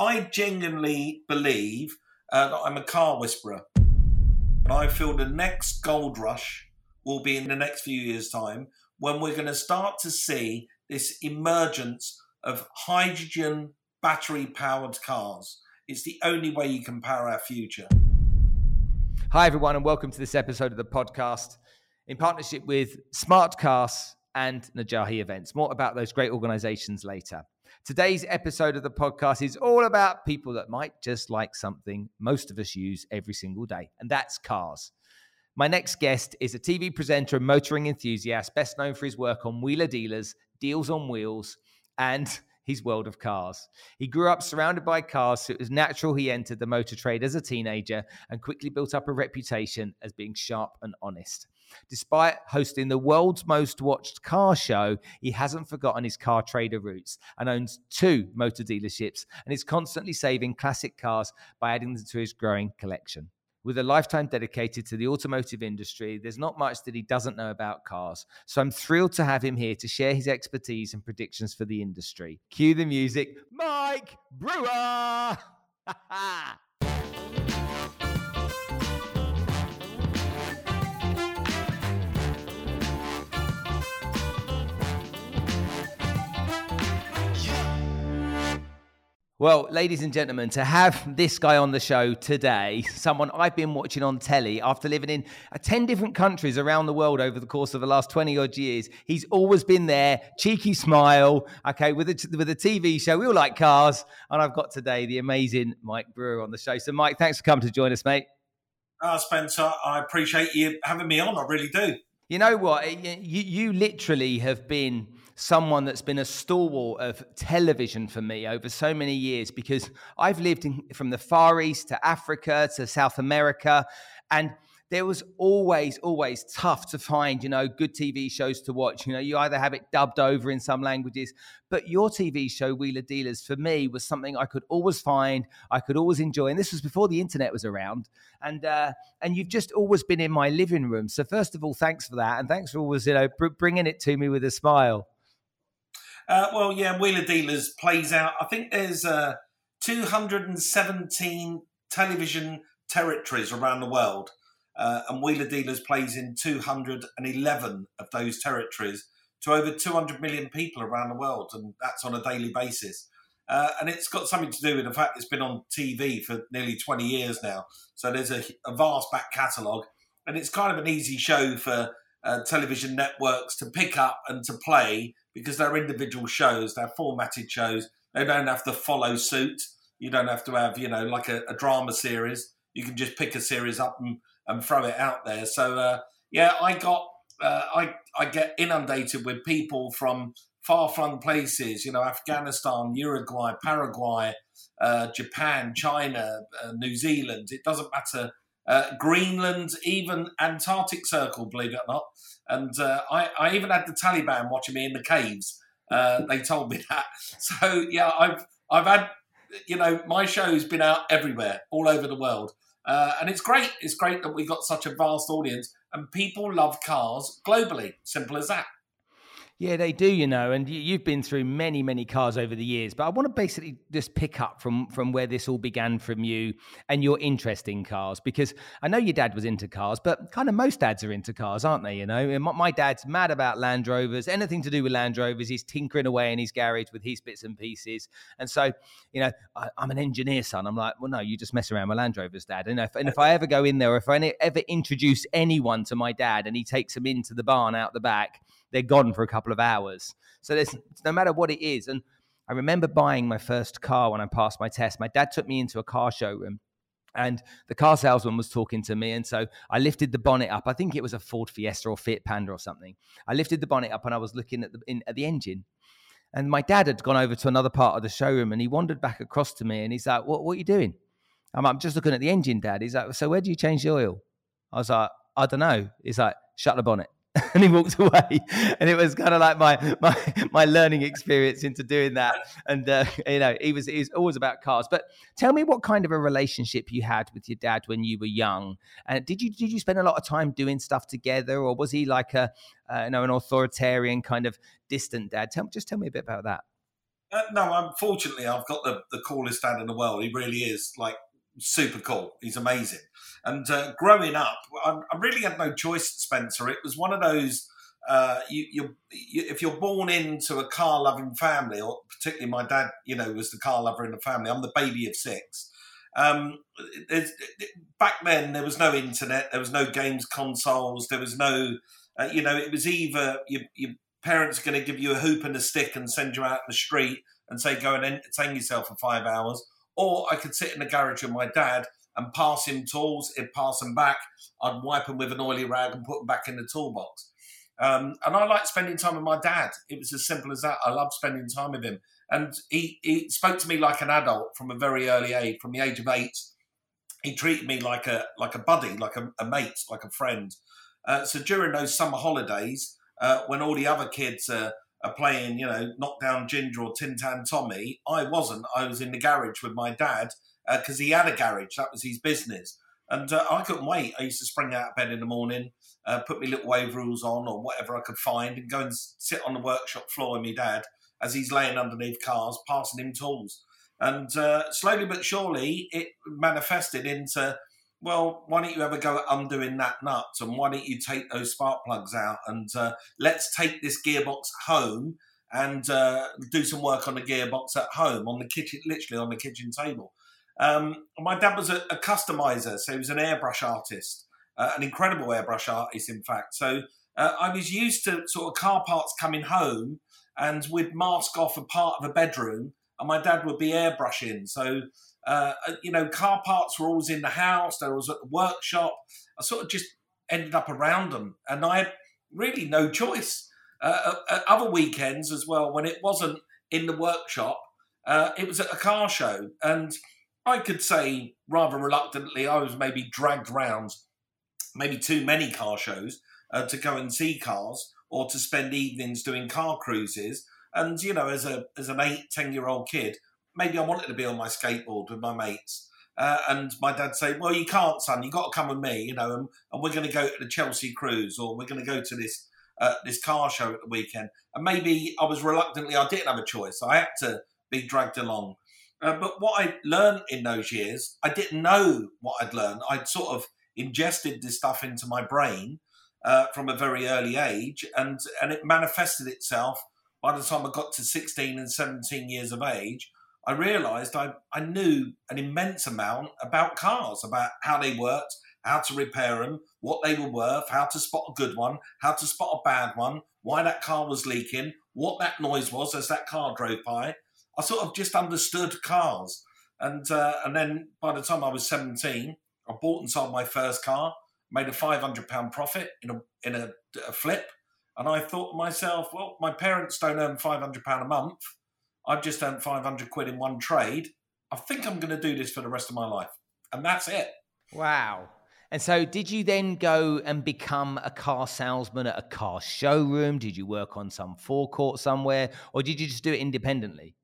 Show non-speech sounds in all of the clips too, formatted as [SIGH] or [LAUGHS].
I genuinely believe uh, that I'm a car whisperer. And I feel the next gold rush will be in the next few years' time when we're going to start to see this emergence of hydrogen battery powered cars. It's the only way you can power our future. Hi, everyone, and welcome to this episode of the podcast in partnership with Smartkas and Najahi Events. More about those great organizations later. Today's episode of the podcast is all about people that might just like something most of us use every single day, and that's cars. My next guest is a TV presenter and motoring enthusiast, best known for his work on Wheeler Dealers, Deals on Wheels, and his world of cars. He grew up surrounded by cars, so it was natural he entered the motor trade as a teenager and quickly built up a reputation as being sharp and honest. Despite hosting the world's most watched car show, he hasn't forgotten his car trader roots and owns two motor dealerships and is constantly saving classic cars by adding them to his growing collection. With a lifetime dedicated to the automotive industry, there's not much that he doesn't know about cars. So I'm thrilled to have him here to share his expertise and predictions for the industry. Cue the music, Mike Brewer! [LAUGHS] Well, ladies and gentlemen, to have this guy on the show today, someone I've been watching on telly after living in uh, 10 different countries around the world over the course of the last 20 odd years, he's always been there, cheeky smile, okay, with a, with a TV show. We all like cars. And I've got today the amazing Mike Brewer on the show. So, Mike, thanks for coming to join us, mate. Uh, Spencer, I appreciate you having me on. I really do. You know what? You, you literally have been someone that's been a stalwart of television for me over so many years because I've lived in, from the Far East to Africa to South America. And there was always, always tough to find, you know, good TV shows to watch. You know, you either have it dubbed over in some languages, but your TV show, Wheeler Dealers, for me was something I could always find, I could always enjoy. And this was before the internet was around. And uh, and you've just always been in my living room. So first of all, thanks for that, and thanks for always, you know, br- bringing it to me with a smile. Uh, well, yeah, Wheeler Dealers plays out. I think there's uh, 217 television territories around the world, uh, and Wheeler Dealers plays in 211 of those territories to over 200 million people around the world, and that's on a daily basis. Uh, and it's got something to do with the fact it's been on TV for nearly 20 years now. So there's a, a vast back catalogue, and it's kind of an easy show for uh, television networks to pick up and to play because they're individual shows, they're formatted shows. They don't have to follow suit. You don't have to have, you know, like a, a drama series. You can just pick a series up and, and throw it out there. So, uh, yeah, I got, uh, I, I get inundated with people from far flung places, you know, Afghanistan, Uruguay, Paraguay, uh, Japan, China, uh, New Zealand. It doesn't matter uh, Greenland, even Antarctic Circle, believe it or not. And uh, I, I, even had the Taliban watching me in the caves. Uh, they told me [LAUGHS] that. So yeah, I've I've had you know my show's been out everywhere, all over the world, uh, and it's great. It's great that we've got such a vast audience, and people love cars globally. Simple as that. Yeah, they do, you know, and you've been through many, many cars over the years. But I want to basically just pick up from from where this all began from you and your interest in cars, because I know your dad was into cars, but kind of most dads are into cars, aren't they? You know, my, dad's mad about Land Rovers. Anything to do with Land Rovers, he's tinkering away in his garage with his bits and pieces. And so, you know, I, am an engineer, son. I'm like, well, no, you just mess around with Land Rovers, dad. And if, and if I ever go in there, if I ever introduce anyone to my dad, and he takes them into the barn out the back they're gone for a couple of hours. So there's no matter what it is. And I remember buying my first car when I passed my test. My dad took me into a car showroom and the car salesman was talking to me. And so I lifted the bonnet up. I think it was a Ford Fiesta or Fiat Panda or something. I lifted the bonnet up and I was looking at the, in, at the engine. And my dad had gone over to another part of the showroom and he wandered back across to me and he's like, What, what are you doing? I'm, I'm just looking at the engine, dad. He's like, So where do you change the oil? I was like, I don't know. He's like, Shut the bonnet. [LAUGHS] and he walked away. And it was kind of like my my my learning experience into doing that. And uh, you know he was he was always about cars. But tell me what kind of a relationship you had with your dad when you were young. And did you did you spend a lot of time doing stuff together or was he like a uh, you know an authoritarian kind of distant dad? Tell just tell me a bit about that. Uh, no, unfortunately, I've got the, the coolest dad in the world. He really is like super cool. He's amazing. And uh, growing up, I, really had no choice, Spencer. It was one of those. Uh, you, you, you, if you're born into a car loving family, or particularly my dad, you know, was the car lover in the family. I'm the baby of six. Um, back then, there was no internet, there was no games consoles, there was no, uh, you know, it was either your, your parents are going to give you a hoop and a stick and send you out in the street and say go and entertain yourself for five hours, or I could sit in the garage with my dad and pass him tools, he'd pass them back, I'd wipe them with an oily rag and put them back in the toolbox. Um, and I like spending time with my dad. It was as simple as that. I love spending time with him. And he, he spoke to me like an adult from a very early age, from the age of eight. He treated me like a like a buddy, like a, a mate, like a friend. Uh, so during those summer holidays, uh, when all the other kids are, are playing, you know, Knockdown Ginger or Tin Tan Tommy, I wasn't. I was in the garage with my dad because uh, he had a garage. That was his business. And uh, I couldn't wait. I used to spring out of bed in the morning, uh, put my little overalls on or whatever I could find, and go and sit on the workshop floor with my dad as he's laying underneath cars, passing him tools. And uh, slowly but surely, it manifested into, well, why don't you ever go at undoing that nut? And why don't you take those spark plugs out? And uh, let's take this gearbox home and uh, do some work on the gearbox at home, on the kitchen, literally on the kitchen table. Um, my dad was a, a, customizer, so he was an airbrush artist, uh, an incredible airbrush artist, in fact. So uh, I was used to sort of car parts coming home and we'd mask off a part of a bedroom, and my dad would be airbrushing. So, uh, uh, you know, car parts were always in the house, they was at the workshop. I sort of just ended up around them, and I had really no choice. Uh, uh other weekends as well, when it wasn't in the workshop, uh, it was at a car show, and I could say rather reluctantly, I was maybe dragged round maybe too many car shows uh, to go and see cars or to spend evenings doing car cruises. And you know, as a as an eight ten year old kid, maybe I wanted to be on my skateboard with my mates. Uh, and my dad say, "Well, you can't, son. You got to come with me, you know, and, and we're going to go to the Chelsea cruise, or we're going to go to this uh, this car show at the weekend." And maybe I was reluctantly, I didn't have a choice. I had to be dragged along. Uh, but what I learned in those years, I didn't know what I'd learned. I'd sort of ingested this stuff into my brain, uh, from a very early age, and and it manifested itself by the time I got to 16 and 17 years of age. I realised I, I knew an immense amount about cars, about how they worked, how to repair them, what they were worth, how to spot a good one, how to spot a bad one, why that car was leaking, what that noise was as that car drove by. I sort of just understood cars. And, uh, and then by the time I was 17, I bought and sold my first car made a five hundred pound profit in a in a, a, flip, and I thought to myself, well, my parents don't earn five hundred pound a month. I've just earned five hundred quid in one trade. I think I'm going to do this for the rest of my life, and that's it. Wow. And so, did you then go and become a car salesman at a car showroom? Did you work on some forecourt somewhere, or did you just do it independently?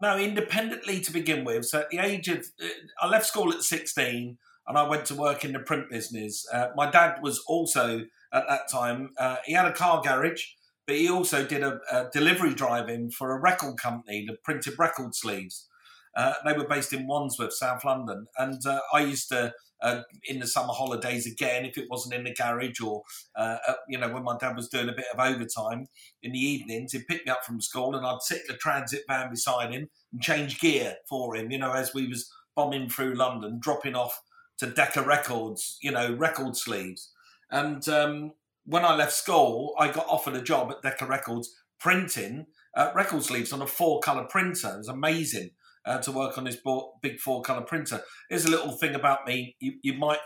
No, independently to begin with. So, at the age of, uh, I left school at 16 and I went to work in the print business. Uh, my dad was also at that time. Uh, he had a car garage, but he also did a, a delivery driving for a record company that printed record sleeves. Uh, they were based in Wandsworth, South London, and uh, I used to. Uh, in the summer holidays, again, if it wasn't in the garage or, uh, you know, when my dad was doing a bit of overtime in the evenings, he'd pick me up from school and I'd sit in the transit van beside him and change gear for him, you know, as we was bombing through London, dropping off to Decca Records, you know, record sleeves. And um, when I left school, I got offered a job at Decca Records printing uh, record sleeves on a four color printer. It was amazing uh, to work on this big four color printer. Here's a little thing about me you, you might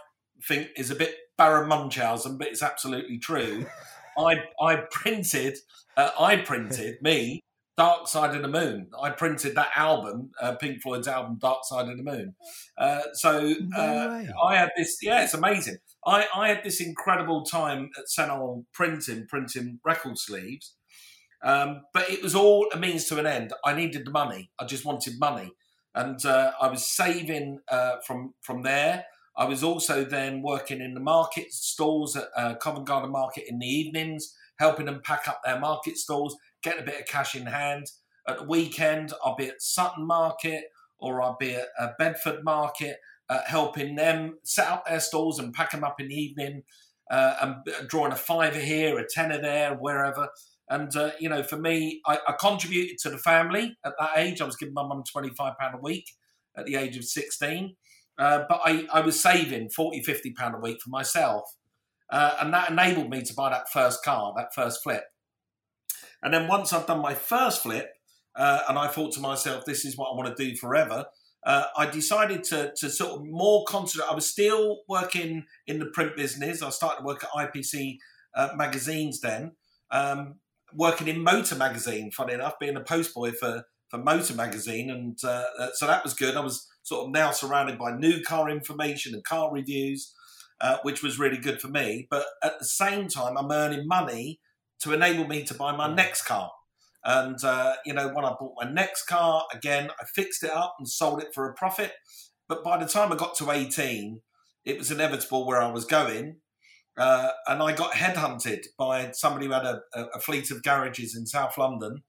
think is a bit Baron Munchausen, but it's absolutely true. [LAUGHS] I I printed, uh, I printed me Dark Side of the Moon. I printed that album, uh, Pink Floyd's album, Dark Side of the Moon. Uh, so uh, I had this, yeah, it's amazing. I, I had this incredible time at Senol printing, printing record sleeves. Um, but it was all a means to an end. I needed the money. I just wanted money. And uh, I was saving uh, from, from there. I was also then working in the market stalls at uh, Covent Garden Market in the evenings, helping them pack up their market stalls get a bit of cash in hand. at the weekend, I'll be at Sutton Market or I'll be at uh, Bedford Market, uh, helping them set up their stalls and pack them up in the evening, uh, and drawing a fiver here, a tenner there, wherever. And uh, you know, for me, I, I, contributed to the family at that age. I was giving my mum twenty five pound a week at the age of sixteen, uh, but I, I was saving 40 50 pound a week for myself, uh, and that enabled me to buy that first car, that first flip. And then once I've done my first flip, uh, and I thought to myself, this is what I want to do forever. Uh, I decided to, to sort of more concentrate. I was still working in the print business. I started to work at IPC uh, magazines then, um, working in Motor Magazine, funny enough, being a postboy for, for Motor Magazine. And uh, uh, so that was good. I was sort of now surrounded by new car information and car reviews, uh, which was really good for me. But at the same time, I'm earning money to enable me to buy my next car. And, uh, you know, when I bought my next car, again, I fixed it up and sold it for a profit. But by the time I got to 18, it was inevitable where I was going. Uh, and I got headhunted by somebody who had a, a fleet of garages in South London.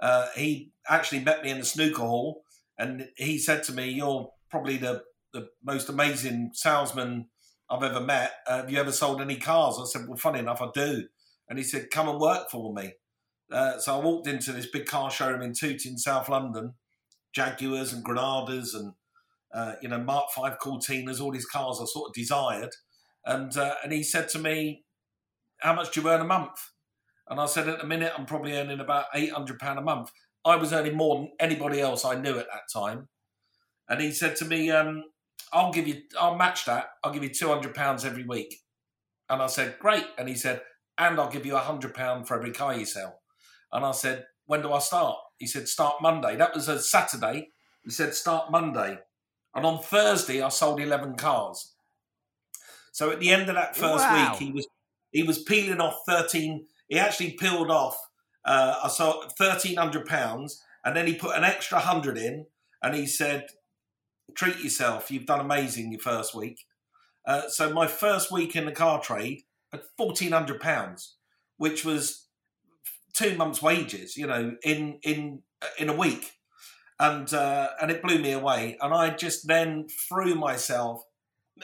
Uh, he actually met me in the snooker hall and he said to me, You're probably the, the most amazing salesman I've ever met. Uh, have you ever sold any cars? I said, Well, funny enough, I do. And he said, Come and work for me. Uh, so I walked into this big car showroom in Tooting, South London, Jaguars and Granadas and uh, you know Mark Five Cortinas, all these cars I sort of desired. And uh, and he said to me, "How much do you earn a month?" And I said, "At the minute, I'm probably earning about eight hundred pound a month." I was earning more than anybody else I knew at that time. And he said to me, um, "I'll give you, I'll match that. I'll give you two hundred pounds every week." And I said, "Great." And he said, "And I'll give you a hundred pound for every car you sell." And I said, when do I start? He said, start Monday. That was a Saturday. He said, start Monday. And on Thursday, I sold 11 cars. So at the end of that first wow. week, he was he was peeling off 13. He actually peeled off, uh, I saw 1,300 pounds. And then he put an extra 100 in. And he said, treat yourself. You've done amazing your first week. Uh, so my first week in the car trade at 1,400 pounds, which was two months' wages, you know, in in in a week, and uh, and it blew me away. And I just then threw myself.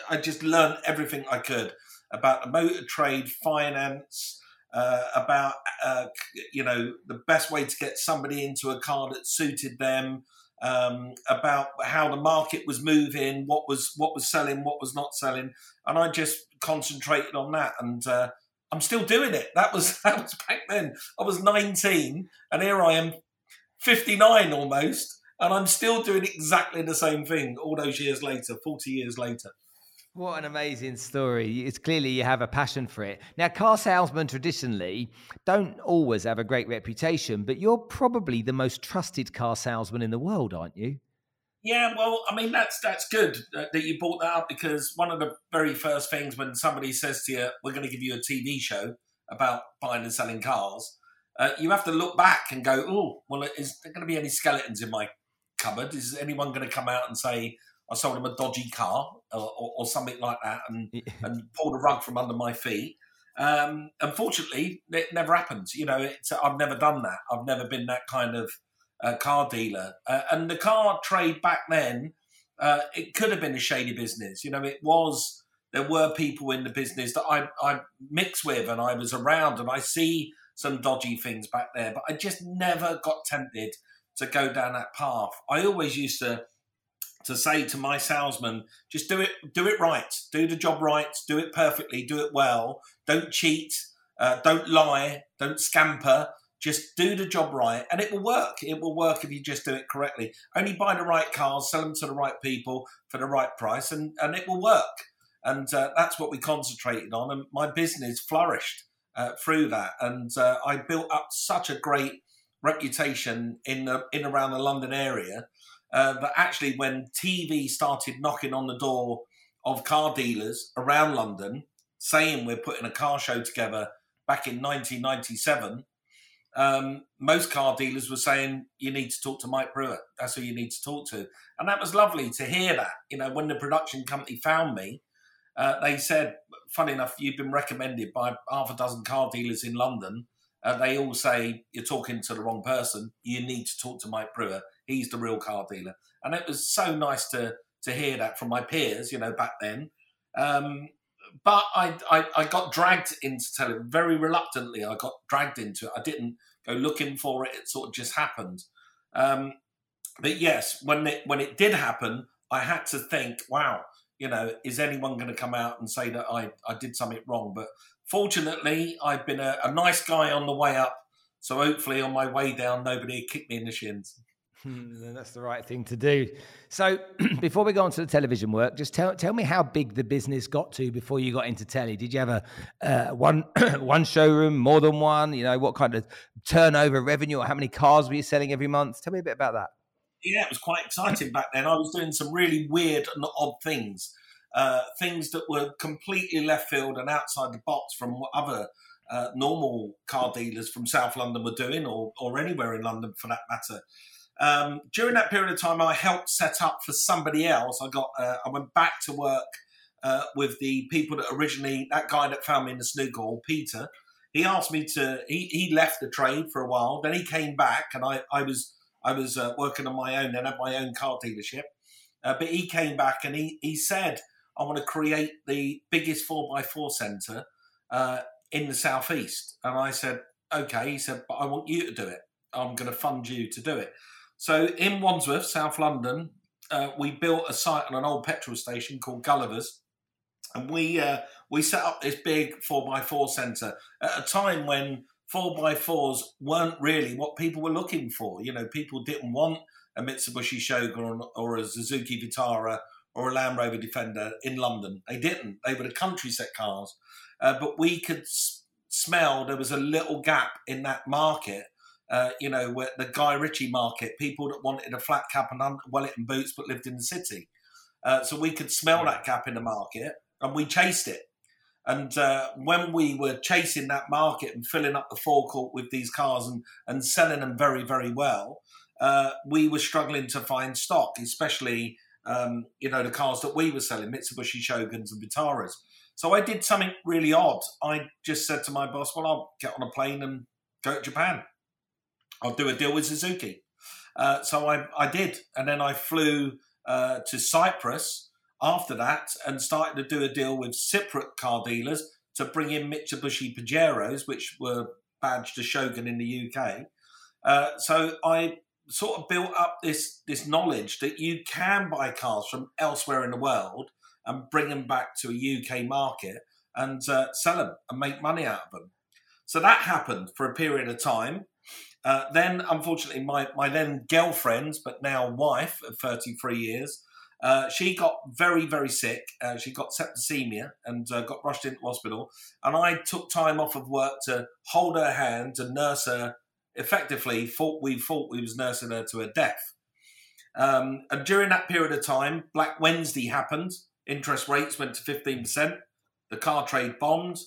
I just learned everything I could about the motor trade, finance, uh, about uh, you know the best way to get somebody into a car that suited them. Um, about how the market was moving, what was what was selling, what was not selling, and I just concentrated on that. And uh, I'm still doing it. That was [LAUGHS] that was back then. I was 19, and here I am, 59 almost, and I'm still doing exactly the same thing all those years later, 40 years later. What an amazing story. It's clearly you have a passion for it. Now, car salesmen traditionally don't always have a great reputation, but you're probably the most trusted car salesman in the world, aren't you? Yeah, well, I mean that's that's good that you brought that up because one of the very first things when somebody says to you, "We're going to give you a TV show about buying and selling cars," uh, you have to look back and go, "Oh, well, is there going to be any skeletons in my cupboard? Is anyone going to come out and say I sold him a dodgy car or, or, or something like that and [LAUGHS] and pull the rug from under my feet?" Um, unfortunately, it never happens. You know, I've never done that. I've never been that kind of uh, car dealer. Uh, and the car trade back then, uh, it could have been a shady business. You know, it was, there were people in the business that I, I mixed with and I was around and I see some dodgy things back there, but I just never got tempted to go down that path. I always used to to say to my salesman, just do it, do it right, do the job right, do it perfectly, do it well. Don't cheat, uh, don't lie, don't scamper. Just do the job right, and it will work. It will work if you just do it correctly. Only buy the right cars, sell them to the right people for the right price, and, and it will work. And uh, that's what we concentrated on. And my business flourished uh, through that. And uh, I built up such a great reputation in the, in around the London area uh, that actually, when TV started knocking on the door of car dealers around London, saying we're putting a car show together back in 1997 um, most car dealers were saying you need to talk to Mike Brewer. That's who you need to talk to, and that was lovely to hear that. You know, when the production company found me, uh, they said, "Funny enough, you've been recommended by half a dozen car dealers in London. uh, they all say you're talking to the wrong person. You need to talk to Mike Brewer. He's the real car dealer. And it was so nice to to hear that from my peers, you know, back then. Um, but I, I, I got dragged into telling very reluctantly. I got dragged into it. I didn't go looking for it. It sort of just happened. Um, but yes, when it when it did happen, I had to think, wow, you know, is anyone going to come out and say that I, I did something wrong? But fortunately, I've been a, a nice guy on the way up. So hopefully, on my way down, nobody kicked me in the shins. Hmm, that's the right thing to do. So, [CLEARS THROAT] before we go on to the television work, just tell tell me how big the business got to before you got into telly. Did you have a uh, one [CLEARS THROAT] one showroom, more than one? You know, what kind of turnover, revenue, or how many cars were you selling every month? Tell me a bit about that. Yeah, it was quite exciting back then. I was doing some really weird and odd things, uh, things that were completely left field and outside the box from what other uh, normal car dealers from South London were doing, or or anywhere in London for that matter. Um, during that period of time, I helped set up for somebody else. I got uh, I went back to work uh, with the people that originally that guy that found me in the snooker Peter. He asked me to. He, he left the trade for a while. Then he came back, and I I was I was uh, working on my own. Then had my own car dealership. Uh, but he came back and he he said, "I want to create the biggest four x four centre uh, in the southeast." And I said, "Okay." He said, "But I want you to do it. I'm going to fund you to do it." So in Wandsworth, South London, uh, we built a site on an old petrol station called Gulliver's, and we uh, we set up this big four x four centre at a time when four x fours weren't really what people were looking for. You know, people didn't want a Mitsubishi Shogun or a Suzuki Vitara or a Land Rover Defender in London. They didn't. They were the country set cars, uh, but we could s- smell there was a little gap in that market uh, you know, the Guy Ritchie market, people that wanted a flat cap and Wellington boots but lived in the city. Uh, so we could smell that gap in the market and we chased it. And uh, when we were chasing that market and filling up the forecourt with these cars and, and selling them very, very well, uh, we were struggling to find stock, especially, um, you know, the cars that we were selling, Mitsubishi Shoguns and Vitaras. So I did something really odd. I just said to my boss, well, I'll get on a plane and go to Japan. I'll do a deal with Suzuki. Uh, so I, I did. And then I flew uh, to Cyprus after that and started to do a deal with Cypriot car dealers to bring in Mitsubishi Pajeros, which were badged as Shogun in the UK. Uh, so I sort of built up this this knowledge that you can buy cars from elsewhere in the world and bring them back to a UK market and uh, sell them and make money out of them. So that happened for a period of time. Uh, then, unfortunately, my, my then girlfriend, but now wife of 33 years, uh, she got very, very sick. Uh, she got septicemia and uh, got rushed into hospital. And I took time off of work to hold her hand and nurse her. Effectively, thought we thought we was nursing her to her death. Um, and during that period of time, Black Wednesday happened. Interest rates went to 15%. The car trade bombed.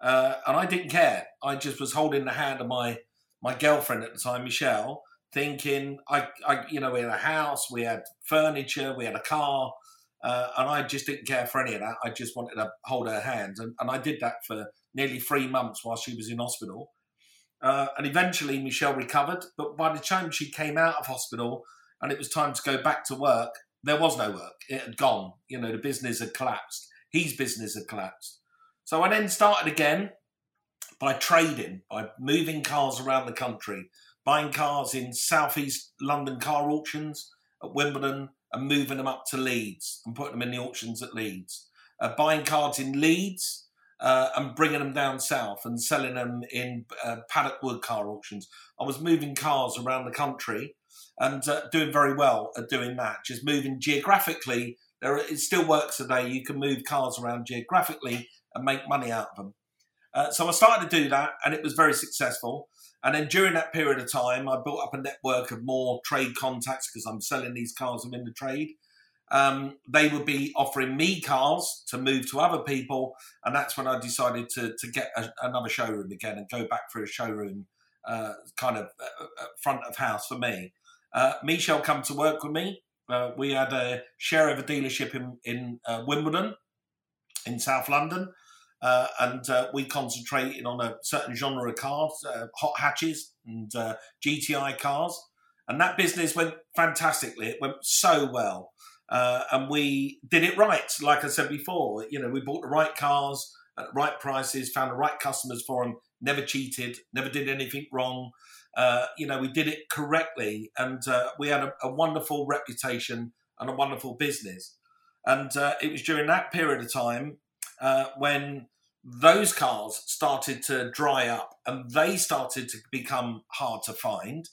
Uh, and I didn't care. I just was holding the hand of my my girlfriend at the time, Michelle, thinking I, I you know, we had a house, we had furniture, we had a car, uh, and I just didn't care for any of that. I just wanted to hold her hand, and, and I did that for nearly three months while she was in hospital. Uh, and eventually, Michelle recovered, but by the time she came out of hospital and it was time to go back to work, there was no work. It had gone. You know, the business had collapsed. His business had collapsed. So I then started again by trading, by moving cars around the country, buying cars in southeast London car auctions at Wimbledon and moving them up to Leeds and putting them in the auctions at Leeds. Uh, buying cars in Leeds uh, and bringing them down south and selling them in uh, Paddock Wood car auctions. I was moving cars around the country and uh, doing very well at doing that. Just moving geographically, there it still works today. You can move cars around geographically and make money out of them. Uh, so I started to do that, and it was very successful. And then during that period of time, I built up a network of more trade contacts because I'm selling these cars. I'm in the trade. Um, they would be offering me cars to move to other people, and that's when I decided to to get a, another showroom again and go back for a showroom uh, kind of uh, uh front of house for me. Uh, Michelle come to work with me. Uh, we had a share of a dealership in in uh, Wimbledon, in South London, uh, and uh, we concentrated on a certain genre of cars, uh, hot hatches and uh, GTI cars, and that business went fantastically. It went so well, uh, and we did it right. Like I said before, you know, we bought the right cars at the right prices, found the right customers for them, never cheated, never did anything wrong. Uh, you know, we did it correctly, and we had a, a wonderful reputation and a wonderful business. And uh, it was during that period of time uh, when those cars started to dry up and they started to become hard to find.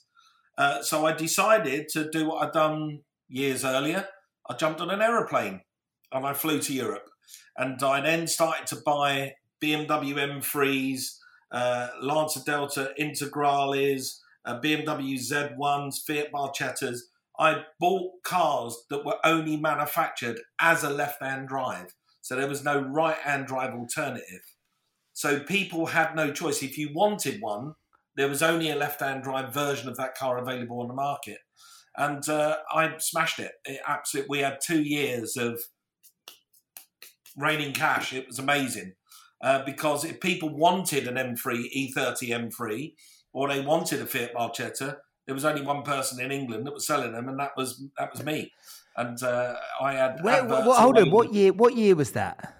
Uh, so I decided to do what I'd done years earlier. I jumped on an aeroplane and I flew to Europe. And I then started to buy BMW M3s, uh, Lancia Delta Integrales, uh, BMW Z1s, Fiat Barchettas, I bought cars that were only manufactured as a left hand drive. So there was no right hand drive alternative. So people had no choice. If you wanted one, there was only a left hand drive version of that car available on the market. And uh, I smashed it. it absolutely, we had two years of raining cash. It was amazing. Uh, because if people wanted an M3, E30 M3, or they wanted a Fiat Barchetta, there was only one person in England that was selling them, and that was that was me. And uh, I had. Wait, what, hold on. What year? What year was that?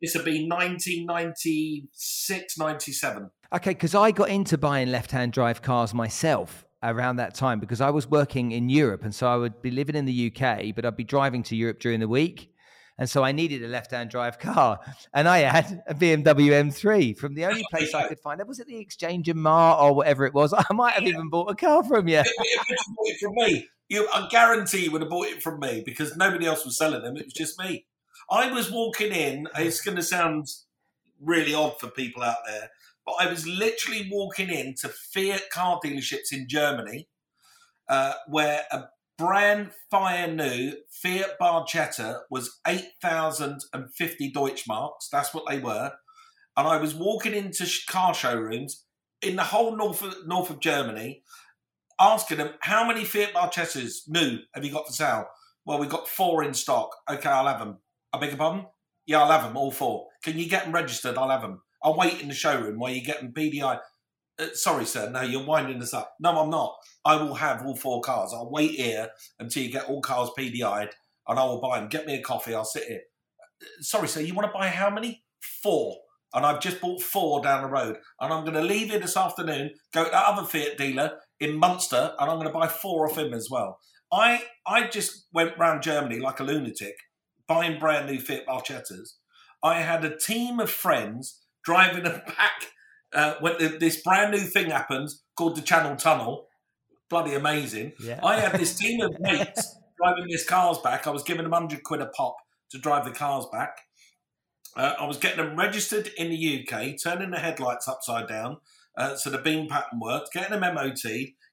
This would be 1996, 97. Okay, because I got into buying left-hand drive cars myself around that time because I was working in Europe, and so I would be living in the UK, but I'd be driving to Europe during the week. And so I needed a left-hand drive car, and I had a BMW M3 from the only [LAUGHS] place I could find. It was at the Exchange in Mar or whatever it was. [LAUGHS] I might have even bought a car from you. If, if you bought it from me, you, I guarantee you would have bought it from me because nobody else was selling them. It was just me. I was walking in. It's going to sound really odd for people out there, but I was literally walking into Fiat car dealerships in Germany, uh, where a brand fire new Fiat Barchetta was 8,050 Deutschmarks. That's what they were. And I was walking into car showrooms in the whole north of, north of Germany, asking them, how many Fiat Barchettas new have you got for sale? Well, we've got four in stock. Okay, I'll have them. I beg your pardon? Yeah, I'll have them, all four. Can you get them registered? I'll have them. I'll wait in the showroom while you get them PDI. Uh, sorry, sir. No, you're winding us up. No, I'm not. I will have all four cars. I'll wait here until you get all cars PDI'd and I will buy them. Get me a coffee. I'll sit here. Uh, sorry, sir. You want to buy how many? Four. And I've just bought four down the road. And I'm going to leave here this afternoon, go to that other Fiat dealer in Munster, and I'm going to buy four off him as well. I I just went round Germany like a lunatic, buying brand new Fiat Barchettas. I had a team of friends driving them [LAUGHS] back uh, when this brand new thing happens called the Channel Tunnel. Bloody amazing. Yeah. I had this [LAUGHS] team of mates driving these cars back. I was giving them 100 quid a pop to drive the cars back. Uh, I was getting them registered in the UK, turning the headlights upside down uh, so the beam pattern worked, getting them MOT,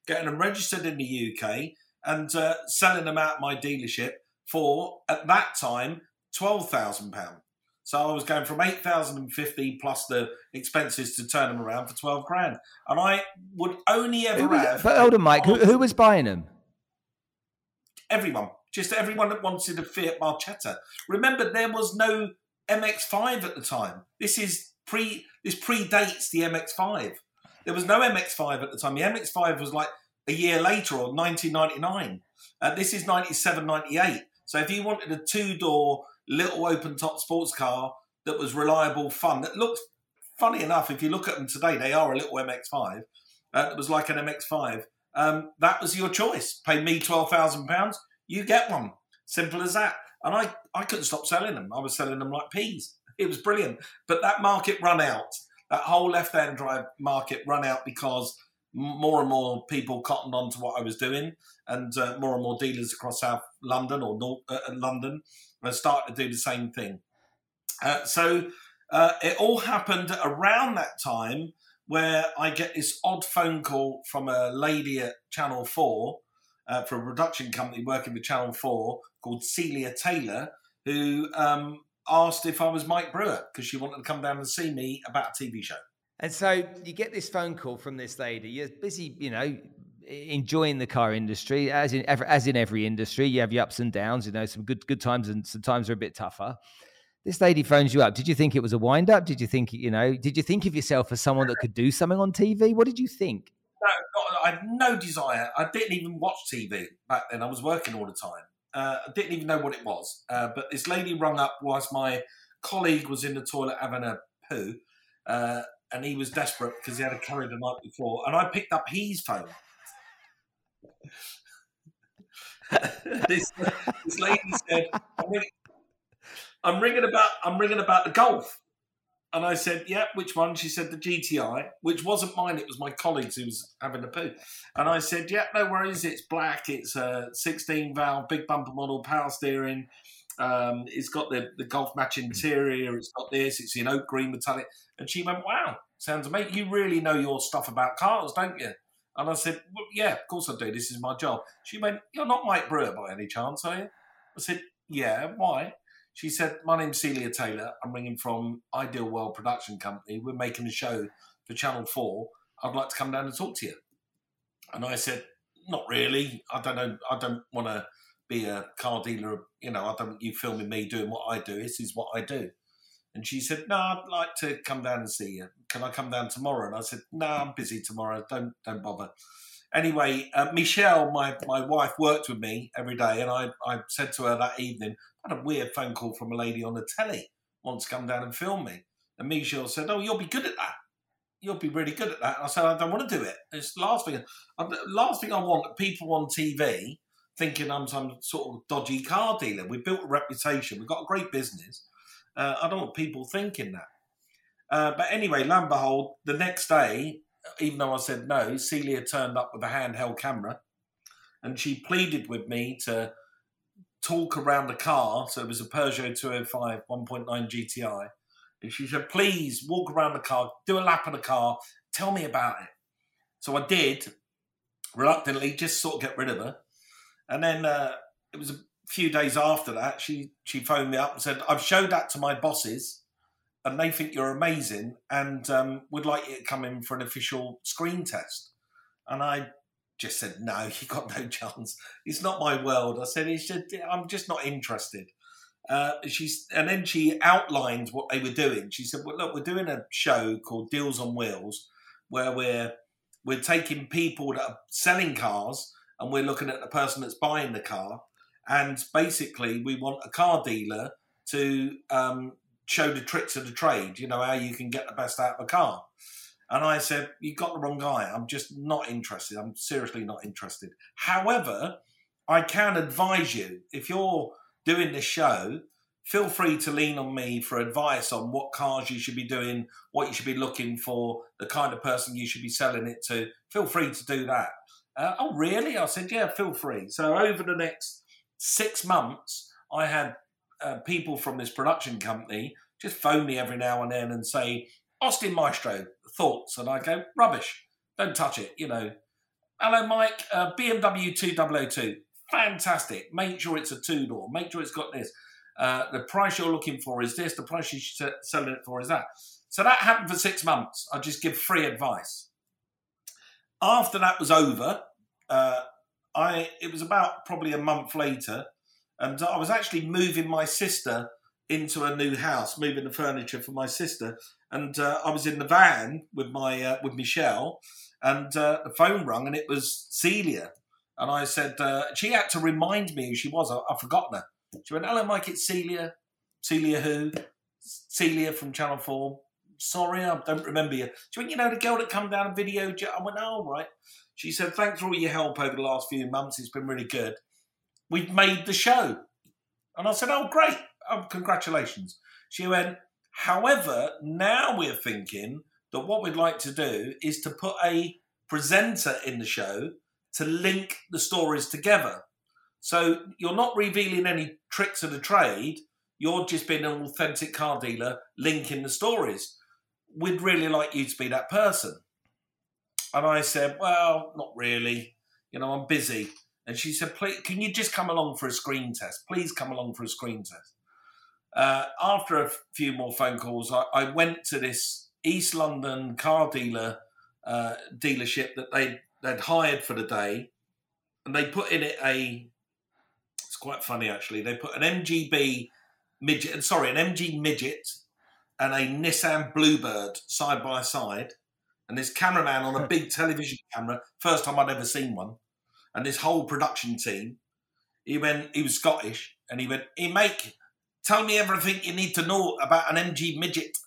getting them registered in the UK, and uh, selling them out my dealership for, at that time, £12,000. So I was going from 8,050 plus the expenses to turn them around for 12 grand. And I would only ever was, have. But hold on, Mike, who, who, was buying them? Everyone. Just everyone that wanted a Fiat Barchetta. Remember, there was no MX5 at the time. This is pre. This predates the MX5. There was no MX5 at the time. The MX5 was like a year later or 1999. Uh, this is 97, 98. So if you wanted a two door little open top sports car that was reliable, fun, that looked funny enough. If you look at them today, they are a little MX5. Uh, it was like an MX5. Um, that was your choice. Pay me twelve thousand pounds, you get one. Simple as that. And I, I couldn't stop selling them. I was selling them like peas. [LAUGHS] It was brilliant. But that market run out. That whole left-hand drive market run out because more and more people cottoned on to what I was doing, and uh, more and more dealers across South London or North uh, London and start to do the same thing. Uh, so uh, it all happened around that time where I get this odd phone call from a lady at Channel 4 uh, for a production company working with Channel 4 called Celia Taylor, who um, asked if I was Mike Brewer because she wanted to come down and see me about a TV show. And so you get this phone call from this lady. You're busy, you know, enjoying the car industry as in every, as in every industry you have your ups and downs you know some good good times and some times are a bit tougher this lady phones you up. Did you think it was a wind up? Did you think, you know, did you think of yourself as someone that could do something on TV? What did you think? No, I had no desire. I didn't even watch TV back then. I was working all the time. Uh, I didn't even know what it was. Uh, but this lady rung up whilst my colleague was in the toilet having a poo. Uh, and he was desperate because he had a curry the night before. And I picked up his phone. [LAUGHS] this, this lady said, I'm ringing, I'm ringing about I'm ringing about the golf. And I said, Yeah, which one? She said, The GTI, which wasn't mine, it was my colleagues who was having a poo. And I said, Yeah, no worries, it's black, it's a 16 valve, big bumper model, power steering. Um, it's got the, the golf match interior, it's got this, it's in oak green metallic. And she went, Wow, sounds amazing. You really know your stuff about cars, don't you? And I said, well, Yeah, of course I do. This is my job. She went, You're not Mike Brewer by any chance, are you? I said, Yeah, why? She said, My name's Celia Taylor. I'm ringing from Ideal World Production Company. We're making a show for Channel 4. I'd like to come down and talk to you. And I said, Not really. I don't know. I don't want to be a car dealer. You know, I don't want you filming me doing what I do. This is what I do. And she said, No, I'd like to come down and see you. Can I come down tomorrow? And I said, No, I'm busy tomorrow. Don't don't bother. Anyway, uh, Michelle, my, my wife, worked with me every day, and I, I said to her that evening, I had a weird phone call from a lady on the telly, wants to come down and film me. And Michelle said, Oh, you'll be good at that. You'll be really good at that. And I said, I don't want to do it. It's the last thing. Last thing I want people on TV thinking I'm some sort of dodgy car dealer. We built a reputation. We've got a great business. Uh, I don't want people thinking that. Uh, but anyway, lo and behold, the next day, even though I said no, Celia turned up with a handheld camera and she pleaded with me to talk around the car. So it was a Peugeot 205 1.9 GTI. And she said, please walk around the car, do a lap of the car, tell me about it. So I did, reluctantly, just sort of get rid of her. And then uh, it was few days after that, she, she phoned me up and said, I've showed that to my bosses and they think you're amazing and um, would like you to come in for an official screen test. And I just said, no, [LAUGHS] you got no chance. It's not my world. I said, I'm just not interested. Uh, she's and then she outlined what they were doing. She said, "Well, look, we're doing a show called Deals on Wheels, where we're we're taking people that are selling cars and we're looking at the person that's buying the car, and basically we want a car dealer to um, show the tricks of the trade. You know how you can get the best out of a car. And I said, You got the wrong guy. I'm just not interested. I'm seriously not interested. However, I can advise you if you're doing this show, feel free to lean on me for advice on what cars you should be doing, what you should be looking for, the kind of person you should be selling it to. Feel free to do that. Uh, oh, really? I said, Yeah, feel free. So over the next six months, I had uh, people from this production company just phone me every now and then and say, Austin Maestro, thoughts? And I go, rubbish, don't touch it, you know. Hello, Mike, uh, BMW 2002, fantastic. Make sure it's a two door, make sure it's got this. Uh, the price you're looking for is this, the price you should sell it for is that. So that happened for six months. I just give free advice. After that was over, uh, I it was about probably a month later, and I was actually moving my sister into a new house, moving the furniture for my sister, and uh, I was in the van with my uh, with Michelle, and uh, the phone rang, and it was Celia, and I said uh, she had to remind me who she was. I, I've forgotten her. She went, "Hello, Mike. It's Celia. Celia who? Celia from Channel Four. Sorry, I don't remember you." She went, "You know the girl that come down and video." I went, "Oh, right." She said, "Thanks for all your help over the last few months. It's been really good." We've made the show. And I said, Oh, great. Oh, congratulations. She went, However, now we're thinking that what we'd like to do is to put a presenter in the show to link the stories together. So you're not revealing any tricks of the trade, you're just being an authentic car dealer linking the stories. We'd really like you to be that person. And I said, Well, not really. You know, I'm busy. And she said, Please, can you just come along for a screen test? Please come along for a screen test. Uh, after a few more phone calls, I, I, went to this East London car dealer uh, dealership that they they'd hired for the day, and they put in it a. It's quite funny actually. They put an MGB midget, sorry, an MG midget and a Nissan Bluebird side by side, and this cameraman on a [LAUGHS] big television camera, first time I'd ever seen one, and this whole production team. He went, he was Scottish, and he went, "Hey, mate, tell me everything you need to know about an MG midget."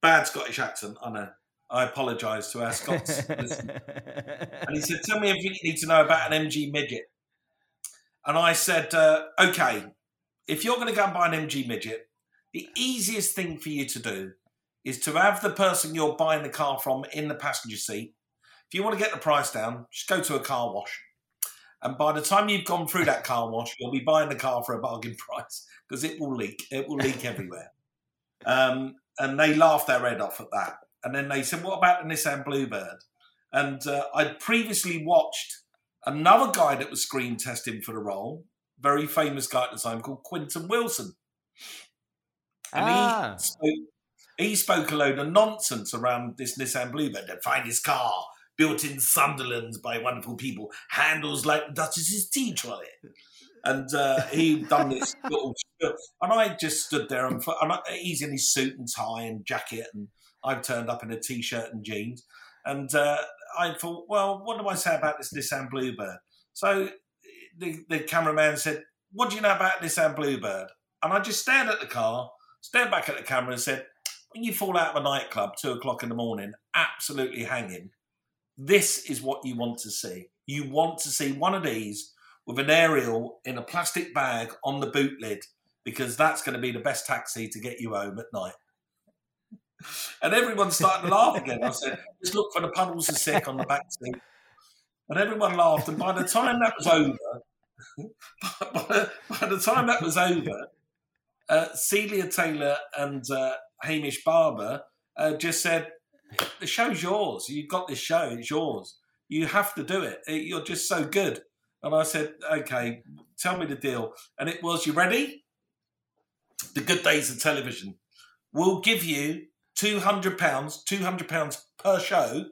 Bad Scottish accent, I know. I apologise to our Scots. [LAUGHS] and he said, "Tell me everything you need to know about an MG midget." And I said, uh, "Okay, if you're going to go and buy an MG midget, the easiest thing for you to do is to have the person you're buying the car from in the passenger seat. If you want to get the price down, just go to a car wash. And by the time you've gone through that car wash, you'll be buying the car for a bargain [LAUGHS] price because it will leak. It will leak everywhere. Um, and they laughed their head off at that. And then they said, What about the Nissan Bluebird? And uh, I'd previously watched another guy that was screen testing for the role, very famous guy at the time called Quentin Willson. And ah. he, spoke, he spoke a load of nonsense around this Nissan Bluebird, Find finest car built in Sunderland by wonderful people, handles like the Duchess's tea trolley. And uh, he'd done this [LAUGHS] little, and I just stood there and, and I, he's in his suit and tie and jacket, and I've turned up in a t-shirt and jeans, and uh, I thought, well, what do I say about this Nissan Bluebird? So the, the cameraman said, "What do you know about Nissan Bluebird?" And I just stared at the car stared back at the camera and said, when you fall out of a nightclub two o'clock in the morning, absolutely hanging, this is what you want to see. You want to see one of these with an aerial in a plastic bag on the boot lid because that's going to be the best taxi to get you home at night. And everyone started to laugh again. I said, just look for the puddles of sick on the back seat. And everyone laughed. And by the time that was over, [LAUGHS] by, by the time that was over, uh, Celia Taylor and uh, Hamish Barber uh, just said, "The show's yours. You've got this show. It's yours. You have to do it. You're just so good." And I said, "Okay, tell me the deal." And it was, "You ready?" The good days of television. We'll give you two hundred pounds, two hundred pounds per show,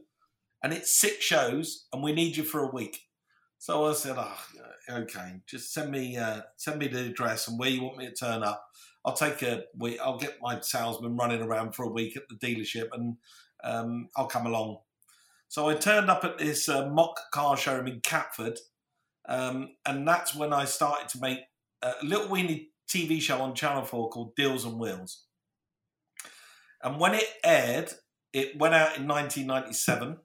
and it's six shows, and we need you for a week. So I said, "Oh, okay, just send me uh, send me the address and where you want me to turn up." I'll take a week. I'll get my salesman running around for a week at the dealership, and um, I'll come along. So I turned up at this uh, mock car showroom in Catford, um, and that's when I started to make a little weeny TV show on Channel Four called Deals and Wheels. And when it aired, it went out in 1997.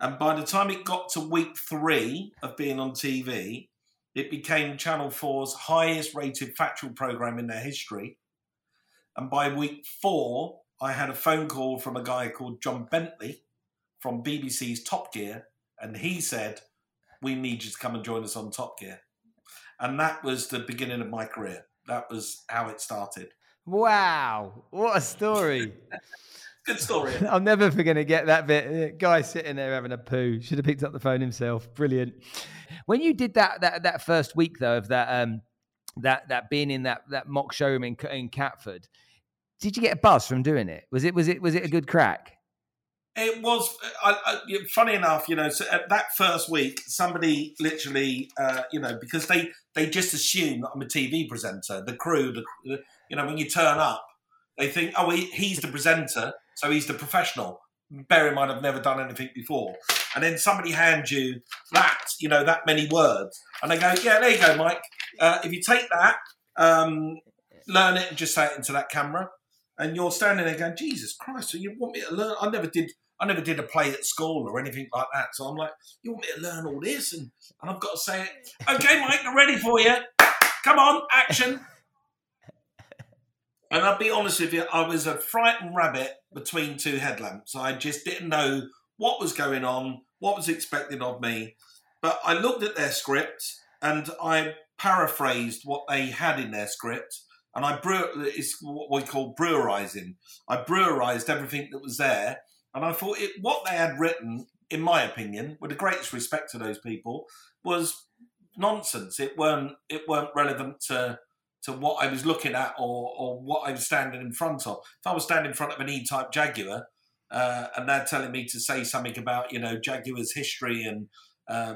And by the time it got to week three of being on TV, it became Channel 4's highest rated factual program in their history. And by week four, I had a phone call from a guy called Jon Bentley from BBC's Top Gear, and he said, We need you to come and join us on Top Gear. And that was the beginning of my career. That was how it started. Wow, what a story! [LAUGHS] Good story. [LAUGHS] I'm never going to get that bit. Guy sitting there having a poo. Should have picked up the phone himself. Brilliant. When you did that that that first week though of that um that that being in that that mock showroom in, in Catford, did you get a buzz from doing it? Was it was it was it a good crack? It was I, I, funny enough, you know. So at that first week, somebody literally, uh, you know, because they they just assume that I'm a TV presenter. The crew, the, you know, when you turn up, they think, oh, he, he's the presenter, so he's the professional. Bear in mind, I've never done anything before. And then somebody hands you that, you know, that many words, and they go, yeah, there you go, Mike. Uh, if you take that, um, learn it, and just say it into that camera, and you're standing there going, Jesus Christ, so you want me to learn? I never did. I never did a play at school or anything like that. So I'm like, you want me to learn all this? And, and I've got to say it. Okay, Mike, I'm ready for you. Come on, action. And I'll be honest with you, I was a frightened rabbit between two headlamps. I just didn't know what was going on, what was expected of me. But I looked at their script and I paraphrased what they had in their script. And I brew it's what we call brewerizing. I brewerized everything that was there. And I thought it, what they had written, in my opinion, with the greatest respect to those people, was nonsense. It weren't it weren't relevant to to what I was looking at or, or what I was standing in front of. If I was standing in front of an E-type Jaguar uh, and they're telling me to say something about, you know, Jaguar's history and uh,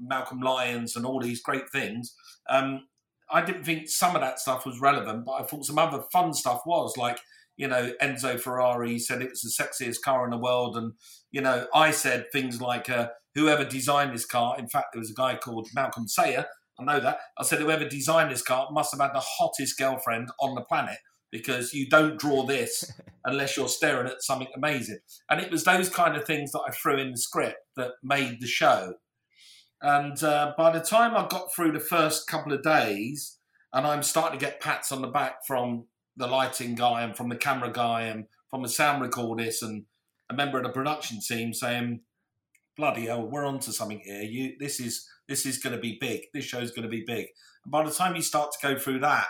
Malcolm Lyons and all these great things, um, I didn't think some of that stuff was relevant, but I thought some other fun stuff was like, you know, Enzo Ferrari said it was the sexiest car in the world. And, you know, I said things like, uh, whoever designed this car, in fact, there was a guy called Malcolm Sayer. I know that. I said, whoever designed this car must have had the hottest girlfriend on the planet because you don't draw this [LAUGHS] unless you're staring at something amazing. And it was those kind of things that I threw in the script that made the show. And uh, by the time I got through the first couple of days, and I'm starting to get pats on the back from the lighting guy and from the camera guy and from the sound recordist and a member of the production team saying, "Bloody hell, we're onto something here. You, this is this is going to be big. This show's going to be big." And by the time you start to go through that,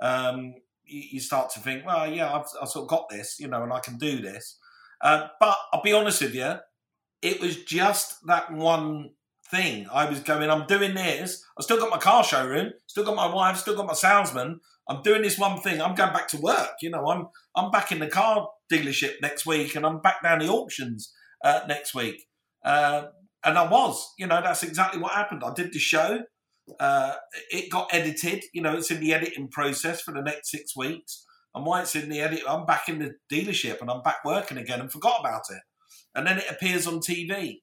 um, you, you, start to think, "Well, yeah, I've, I've, sort of got this, you know, and I can do this." Uh, but I'll be honest with you, it was just that one thing. I was going, I'm doing this. I still got my car showroom, still got my wife, still got my salesman. I'm doing this one thing. I'm going back to work. You know, I'm I'm back in the car dealership next week, and I'm back down the auctions uh, next week. Uh, and I was, you know, that's exactly what happened. I did the show. Uh, it got edited. You know, it's in the editing process for the next six weeks. And while it's in the edit, I'm back in the dealership and I'm back working again and forgot about it. And then it appears on TV.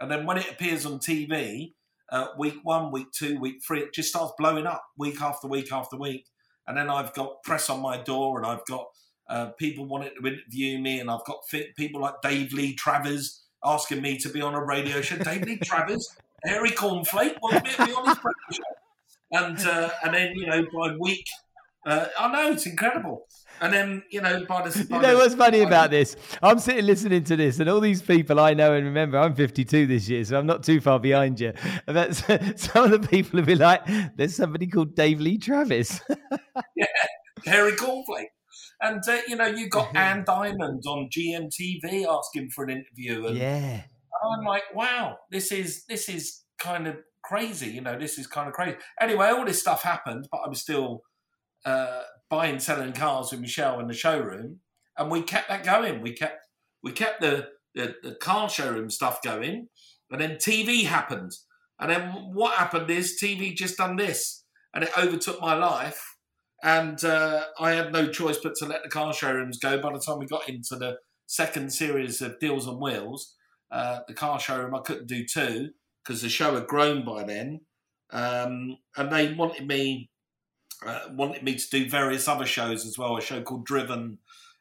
And then when it appears on TV, uh, week one, week two, week three, it just starts blowing up week after week after week. And then I've got press on my door, and I've got uh, people wanting to interview me, and I've got people like Dave Lee Travis asking me to be on a radio show. Dave Lee Travis, Harry Cornflake, wants me to be on his radio show. And uh, and then you know by week, uh, I know it's incredible. And then, you know, by the. By you know what's funny about this? I'm sitting listening to this, and all these people I know and remember, I'm 52 this year, so I'm not too far behind you. That's, [LAUGHS] some of the people will be like, there's somebody called Dave Lee Travis. [LAUGHS] yeah, Harry Cornflake. And, uh, you know, you got Anne Diamond on GMTV asking for an interview. And yeah. I'm like, wow, this is this is kind of crazy. You know, this is kind of crazy. Anyway, all this stuff happened, but I was still uh, buying, selling cars with Michelle in the showroom, and we kept that going. We kept we kept the, the, the car showroom stuff going, and then TV happened. And then what happened is TV just done this, and it overtook my life. And uh, I had no choice but to let the car showrooms go. By the time we got into the second series of Deals on Wheels, uh, the car showroom I couldn't do two because the show had grown by then, um, and they wanted me uh, wanted me to do various other shows as well. A show called Driven,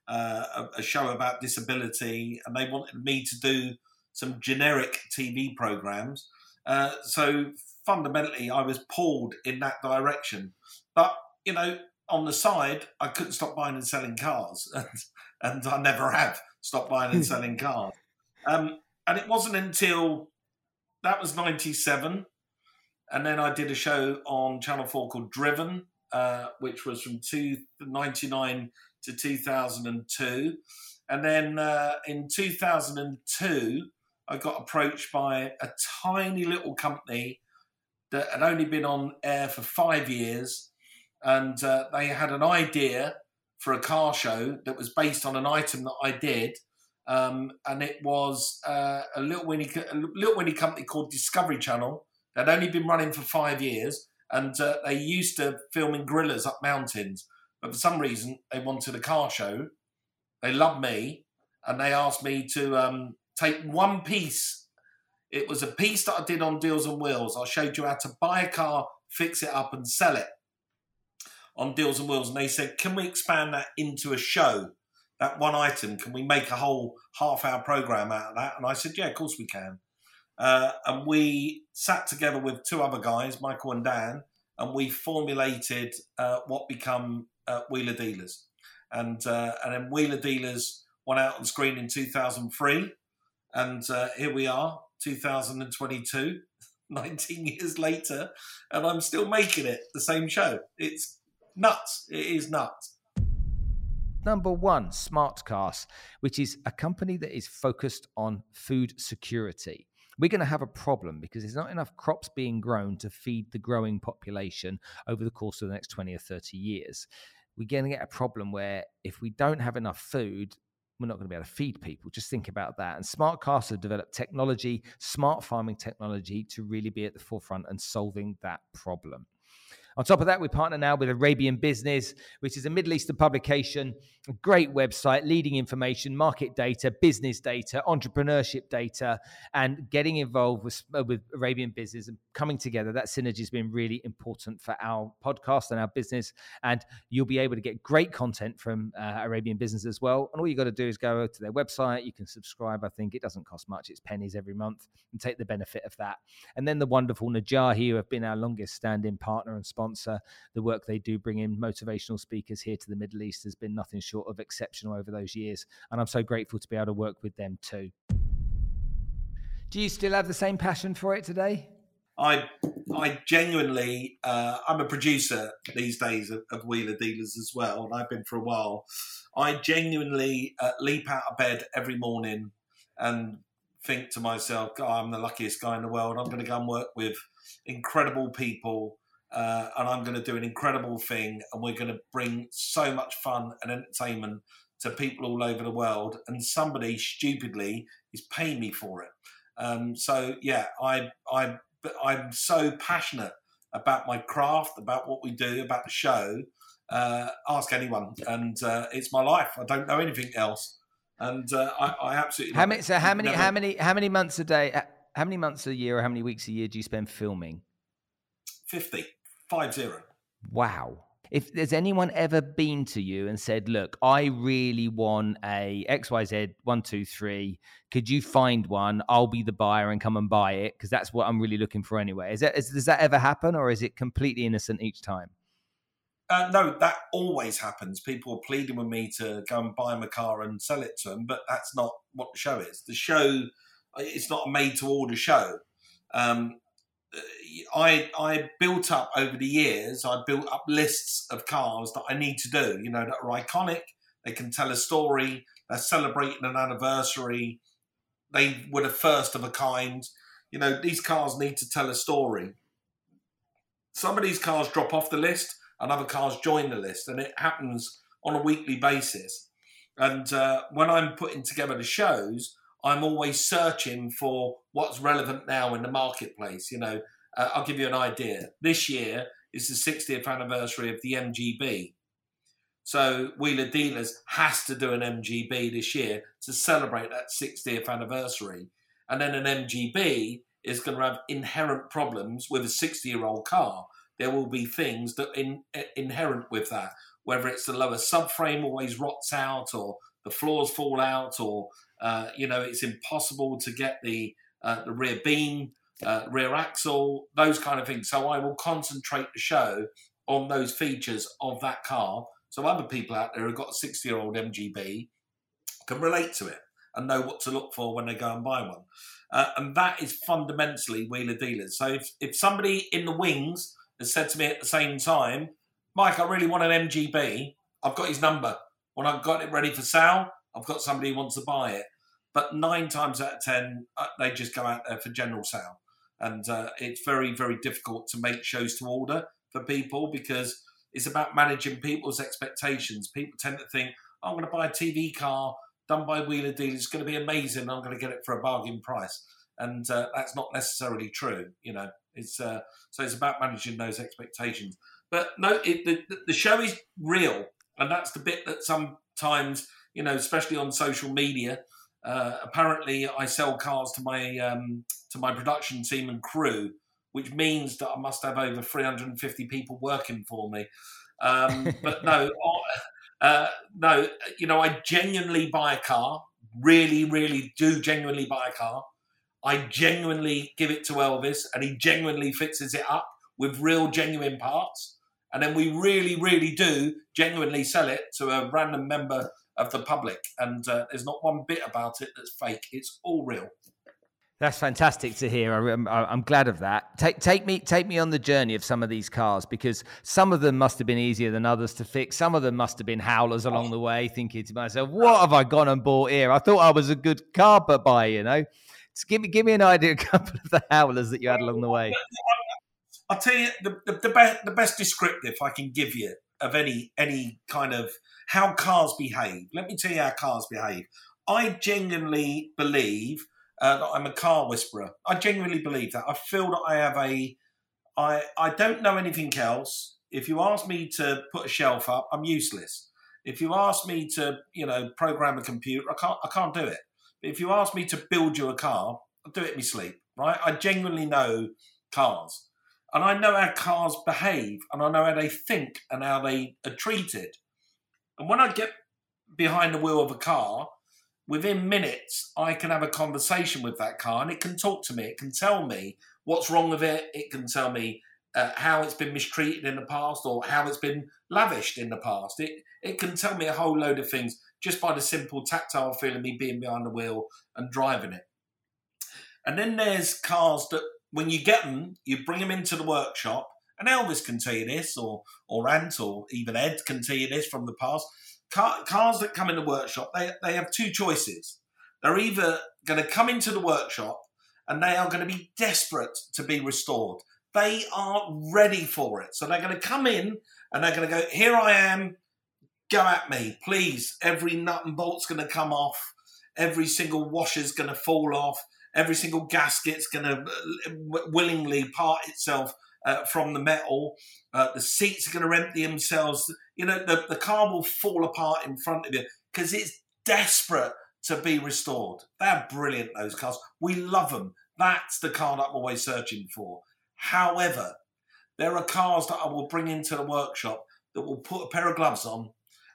uh, a, a, show about disability, and they wanted me to do some generic TV programs. Uh, so fundamentally, I was pulled in that direction. But you know, on the side, I couldn't stop buying and selling cars, [LAUGHS] and, and I never have stopped buying and [LAUGHS] selling cars. Um, and it wasn't until that was '97, and then I did a show on Channel Four called Driven, uh, which was from 1999 to 2002. And then uh, in 2002, I got approached by a tiny little company that had only been on air for five years. And uh, they had an idea for a car show that was based on an item that I did. Um, and it was uh, a little winnie, a little winnie company called Discovery Channel had only been running for five years and uh, they used to film in gorillas up mountains. But for some reason, they wanted a car show. They loved me, and they asked me to um, take one piece. It was a piece that I did on Deals on Wheels. I showed you how to buy a car, fix it up, and sell it on Deals and Wheels. And they said, "Can we expand that into a show? That one item? Can we make a whole half-hour program out of that?" And I said, "Yeah, of course we can." Uh, and we sat together with two other guys, Michael and Dan, and we formulated uh, what become uh, Wheeler Dealers. And, uh, and then Wheeler Dealers went out on screen in 2003. And uh, here we are, 2022, [LAUGHS] 19 years later, and I'm still making it the same show. It's nuts. It is nuts. Number one, Smartkas, which is a company that is focused on food security we're going to have a problem because there's not enough crops being grown to feed the growing population over the course of the next 20 or 30 years. We're going to get a problem where if we don't have enough food, we're not going to be able to feed people. Just think about that. And Smartkas have developed technology, smart farming technology, to really be at the forefront and solving that problem. On top of that, we partner now with Arabian Business, which is a Middle Eastern publication, a great website, leading information, market data, business data, entrepreneurship data, and getting involved with, uh, with Arabian Business and coming together. That synergy has been really important for our podcast and our business. And you'll be able to get great content from uh, Arabian Business as well. And all you got to do is go to their website. You can subscribe. I think it doesn't cost much, it's pennies every month, and take the benefit of that. And then the wonderful Najahi, who have been our longest standing partner and sponsor. The work they do bring in motivational speakers here to the Middle East has been nothing short of exceptional over those years. And I'm so grateful to be able to work with them too. Do you still have the same passion for it today? I I genuinely uh, I'm a producer these days of, of, Wheeler Dealers as well, and I've been for a while. I genuinely uh, leap out of bed every morning and think to myself, I'm the luckiest guy in the world. I'm going to go and work with incredible people uh, and I'm going to do an incredible thing, and we're going to bring so much fun and entertainment to people all over the world. And somebody stupidly is paying me for it. Um, so yeah, I I I'm so passionate about my craft, about what we do, about the show. Uh, ask anyone, and uh, it's my life. I don't know anything else, and uh, I, I, absolutely. How many? So how many? Never, how many? How many months a day? How many months a year, or how many weeks a year do you spend filming? Fifty. Five zero. Wow. If there's anyone ever been to you and said, "Look, I really want a XYZ one two three. Could you find one? I'll be the buyer and come and buy it because that's what I'm really looking for anyway." Is that is, does that ever happen, or is it completely innocent each time? Uh, no, that always happens. People are pleading with me to go and buy them a car and sell it to them, but that's not what the show is. The show, it's not a made to order show. Um, I I built up over the years. I built up lists of cars that I need to do. You know that are iconic. They can tell a story. They're celebrating an anniversary. They were the first of a kind. You know these cars need to tell a story. Some of these cars drop off the list, and other cars join the list, and it happens on a weekly basis. And uh, when I'm putting together the shows, I'm always searching for what's relevant now in the marketplace. You know, uh, I'll give you an idea. This year is the 60th anniversary of the MGB. So Wheeler Dealers has to do an MGB this year to celebrate that 60th anniversary. And then an MGB is going to have inherent problems with a 60 year old car. There will be things that in, inherent with that, whether it's the lower subframe always rots out or the floors fall out or uh, you know, it's impossible to get the uh, the rear beam, uh, rear axle, those kind of things. So I will concentrate the show on those features of that car. So other people out there who've got a 60 year old MGB can relate to it and know what to look for when they go and buy one. Uh, and that is fundamentally wheeler dealers. So if, if somebody in the wings has said to me at the same time, Mike, I really want an MGB, I've got his number. When I've got it ready for sale, I've got somebody who wants to buy it. But nine times out of ten, uh, they just go out there for general sale, and uh, it's very very difficult to make shows to order for people because it's about managing people's expectations. People tend to think, oh, "I'm going to buy a TV car done by Wheeler Dealers. It's going to be amazing. I'm going to get it for a bargain price." And uh, that's not necessarily true. You know, it's uh, so it's about managing those expectations. But no, it, the the show is real, and that's the bit that sometimes you know, especially on social media. Uh, apparently, I sell cars to my um, to my production team and crew, which means that I must have over 350 people working for me. Um, [LAUGHS] but no, uh, no, you know, I genuinely buy a car. Really, really do genuinely buy a car. I genuinely give it to Elvis, and he genuinely fixes it up with real, genuine parts. And then we really, really do genuinely sell it to a random member of the public, and uh, there's not one bit about it that's fake. It's all real. That's fantastic to hear. I, am glad of that. Take, take me, take me on the journey of some of these cars because some of them must have been easier than others to fix. Some of them must have been howlers along the way. Thinking to myself, "What have I gone and bought here? I thought I was a good car buy." You know, Just give me, give me an idea, a couple of the howlers that you had along the way. I'll tell you the the, the, best, the best descriptive I can give you of any any kind of how cars behave. Let me tell you how cars behave. I genuinely believe uh, that I'm a car whisperer. I genuinely believe that. I feel that I have a I, I don't know anything else. If you ask me to put a shelf up, I'm useless. If you ask me to, you know, program a computer, I can't I can't do it. If you ask me to build you a car, I'll do it in my sleep, right? I genuinely know cars. And I know how cars behave and I know how they think and how they are treated. And when I get behind the wheel of a car, within minutes, I can have a conversation with that car and it can talk to me. It can tell me what's wrong with it. It can tell me uh, how it's been mistreated in the past or how it's been lavished in the past. It, it can tell me a whole load of things just by the simple tactile feel of me being behind the wheel and driving it. And then there's cars that when you get them, you bring them into the workshop, and Elvis can tell you this, or or Ant, or even Ed can tell you this from the past. Car, cars that come in the workshop, they they have two choices. They're either going to come into the workshop and they are going to be desperate to be restored. They are ready for it. So they're going to come in and they're going to go, Here I am, go at me, please. Every nut and bolt's going to come off, every single washer's going to fall off, every single gasket's going to uh, willingly part itself uh, from the metal. Uh, the seats are going to empty themselves. You know, the, the car will fall apart in front of you because it's desperate to be restored. They're brilliant, those cars. We love them. That's the car that I'm always searching for. However, there are cars that I will bring into the workshop that will put a pair of gloves on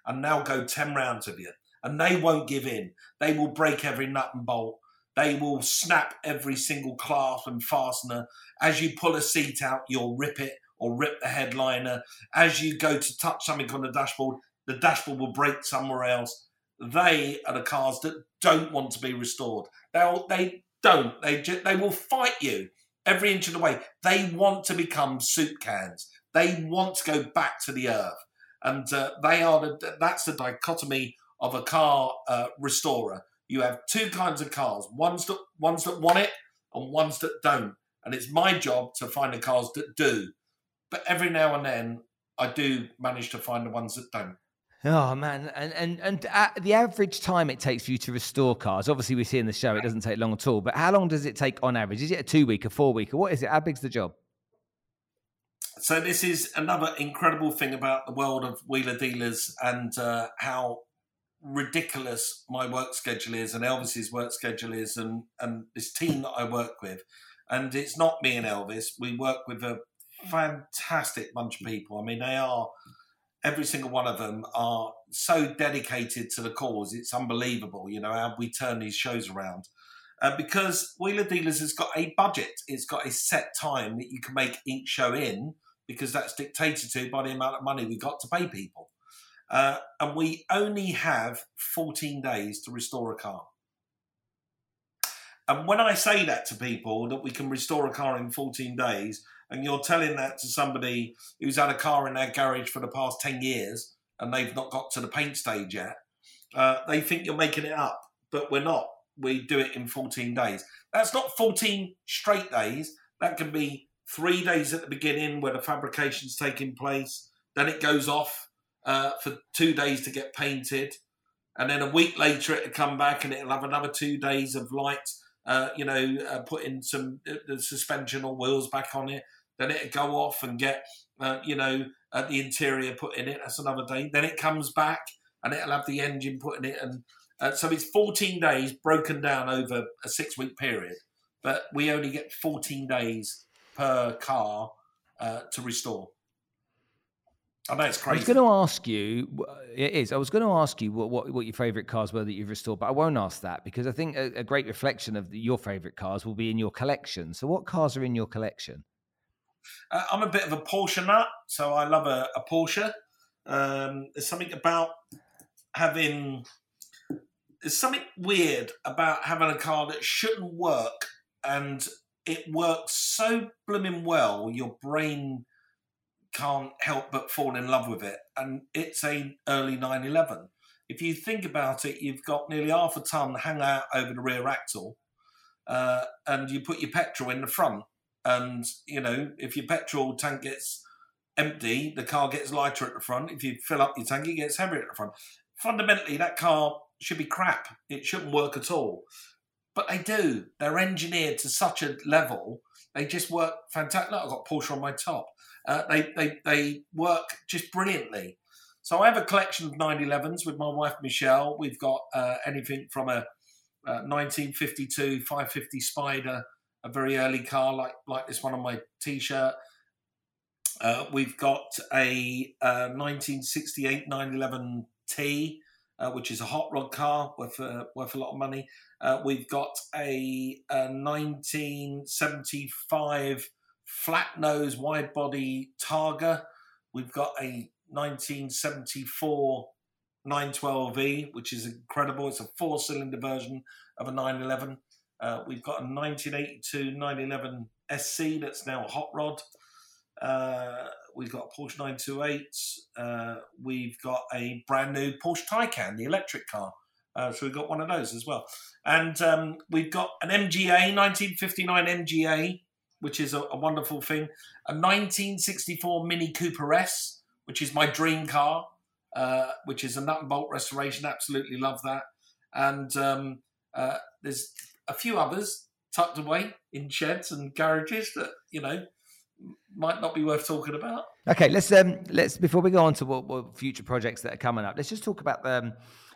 and now go 10 rounds of you. And they won't give in. They will break every nut and bolt. They will snap every single clasp and fastener. As you pull a seat out, you'll rip it or rip the headliner. As you go to touch something on the dashboard, the dashboard will break somewhere else. They are the cars that don't want to be restored. They'll, they don't. They ju- they will fight you every inch of the way. They want to become soup cans. They want to go back to the earth, and uh, they are the, that's the dichotomy of a car uh, restorer you have two kinds of cars ones that ones that want it and ones that don't and it's my job to find the cars that do but every now and then i do manage to find the ones that don't Oh man, and and and the average time it takes for you to restore cars. Obviously, we see in the show it doesn't take long at all. But how long does it take on average? Is it a two week, a four week, or what is it? How big's the job? So this is another incredible thing about the world of wheeler dealers and uh, how ridiculous my work schedule is and Elvis's work schedule is and, and this team that I work with. And it's not me and Elvis. We work with a fantastic bunch of people. I mean, they are, every single one of them are so dedicated to the cause. It's unbelievable, you know, how we turn these shows around. Uh, because Wheeler Dealers has got a budget, it's got a set time that you can make each show in because that's dictated to by the amount of money we got to pay people. Uh, and we only have 14 days to restore a car. And when I say that to people, that we can restore a car in 14 days, and you're telling that to somebody who's had a car in their garage for the past 10 years and they've not got to the paint stage yet, uh, they think you're making it up, but we're not. We do it in 14 days. That's not 14 straight days. That can be three days at the beginning where the fabrication's taking place, then it goes off uh, for two days to get painted, and then a week later it'll come back and it'll have another two days of light. Uh, you know, uh, putting some uh, the suspension or wheels back on it. Then it'll go off and get uh, you know the interior put in it. That's another day. Then it comes back and it'll have the engine put in it, and uh, so it's 14 days broken down over a six week period. But we only get 14 days per car to restore. I know it's crazy. I was going to ask you. It is. I was going to ask you what, what, what your favourite cars were that you've restored, but I won't ask that because I think a, a great reflection of the, your favourite cars will be in your collection. So, what cars are in your collection? Uh, I'm a bit of a Porsche nut, so I love a, a Porsche. Um, there's something about having. There's something weird about having a car that shouldn't work, and it works so blooming well. Your brain can't help but fall in love with it. And it's a early 911. If you think about it, you've got nearly half a ton hang out over the rear axle, uh, and you put your petrol in the front. And you know, if your petrol tank gets empty, the car gets lighter at the front. If you fill up your tank, it gets heavier at the front. Fundamentally, that car should be crap. It shouldn't work at all. but they do. They're engineered to such a level. They just work fantastic. Look, I've got Porsche on my top. Uh, they, they, they work just brilliantly. So I have a collection of 911s with my wife Michelle. We've got uh, anything from a, a 1952 550 Spider, a very early car like like this one on my t-shirt. Uh, we've got a, a 1968 911 T, uh, which is a hot rod car worth uh, worth a lot of money. Uh, we've got a, a 1975 flat nose wide body Targa. We've got a 1974 912E, which is incredible. It's a four cylinder version of a 911. Uh, we've got a 1982 911 SC that's now a hot rod. Uh, we've got a Porsche 928. Uh, we've got a brand new Porsche Taycan, the electric car. Uh, so we've got one of those as well. And um, we've got an MGA, 1959 MGA, which is a, a, wonderful thing. A 1964 Mini Cooper S, which is my dream car, uh, which is a nut and bolt restoration. Absolutely love that. And um, uh, there's a few others tucked away in sheds and garages that, you know, might not be worth talking about. Okay, let's um let's before we go on to what, what future projects that are coming up, let's just talk about the um,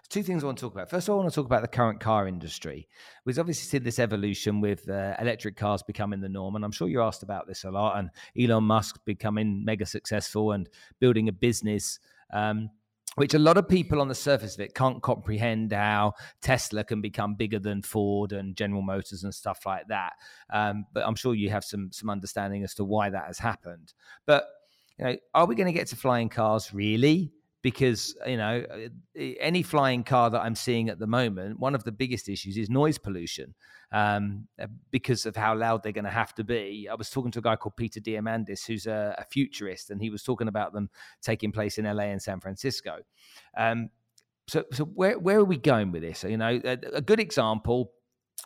two things I want to talk about. First of all, I want to talk about the current car industry. We've obviously seen this evolution with uh, electric cars becoming the norm, and I'm sure you're asked about this a lot. And Elon Musk becoming mega successful and building a business um, which a lot of people on the surface of it can't comprehend how Tesla can become bigger than Ford and General Motors and stuff like that. Um, but I'm sure you have some some understanding as to why that has happened. But you know, are we going to get to flying cars really? Because you know any flying car that i'm seeing at the moment one of the biggest issues is noise pollution um, uh, because of how loud they're going to have to be i was talking to a guy called peter diamandis who's a, a futurist and he was talking about them taking place in la and san francisco um, so, so where, where are we going with this? You know, a, a good example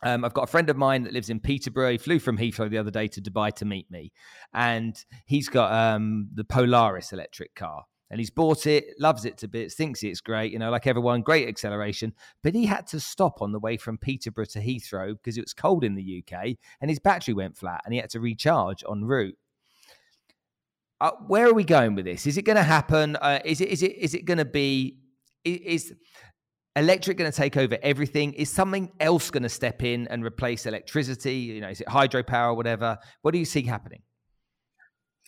um, I've got a friend of mine that lives in Peterborough. He flew from Heathrow the other day to Dubai to meet me, and he's got um, the Polaris electric car and he's bought it, loves it to bits, thinks it's great, you know, like everyone, great acceleration. But he had to stop on the way from Peterborough to Heathrow because it was cold in the UK and his battery went flat and he had to recharge en route. Uh, where are we going with this? Is it going to happen? Uh, is it is it is it going to be is electric going to take over everything? Is something else going to step in and replace electricity? You know, is it hydropower, whatever? What do you see happening?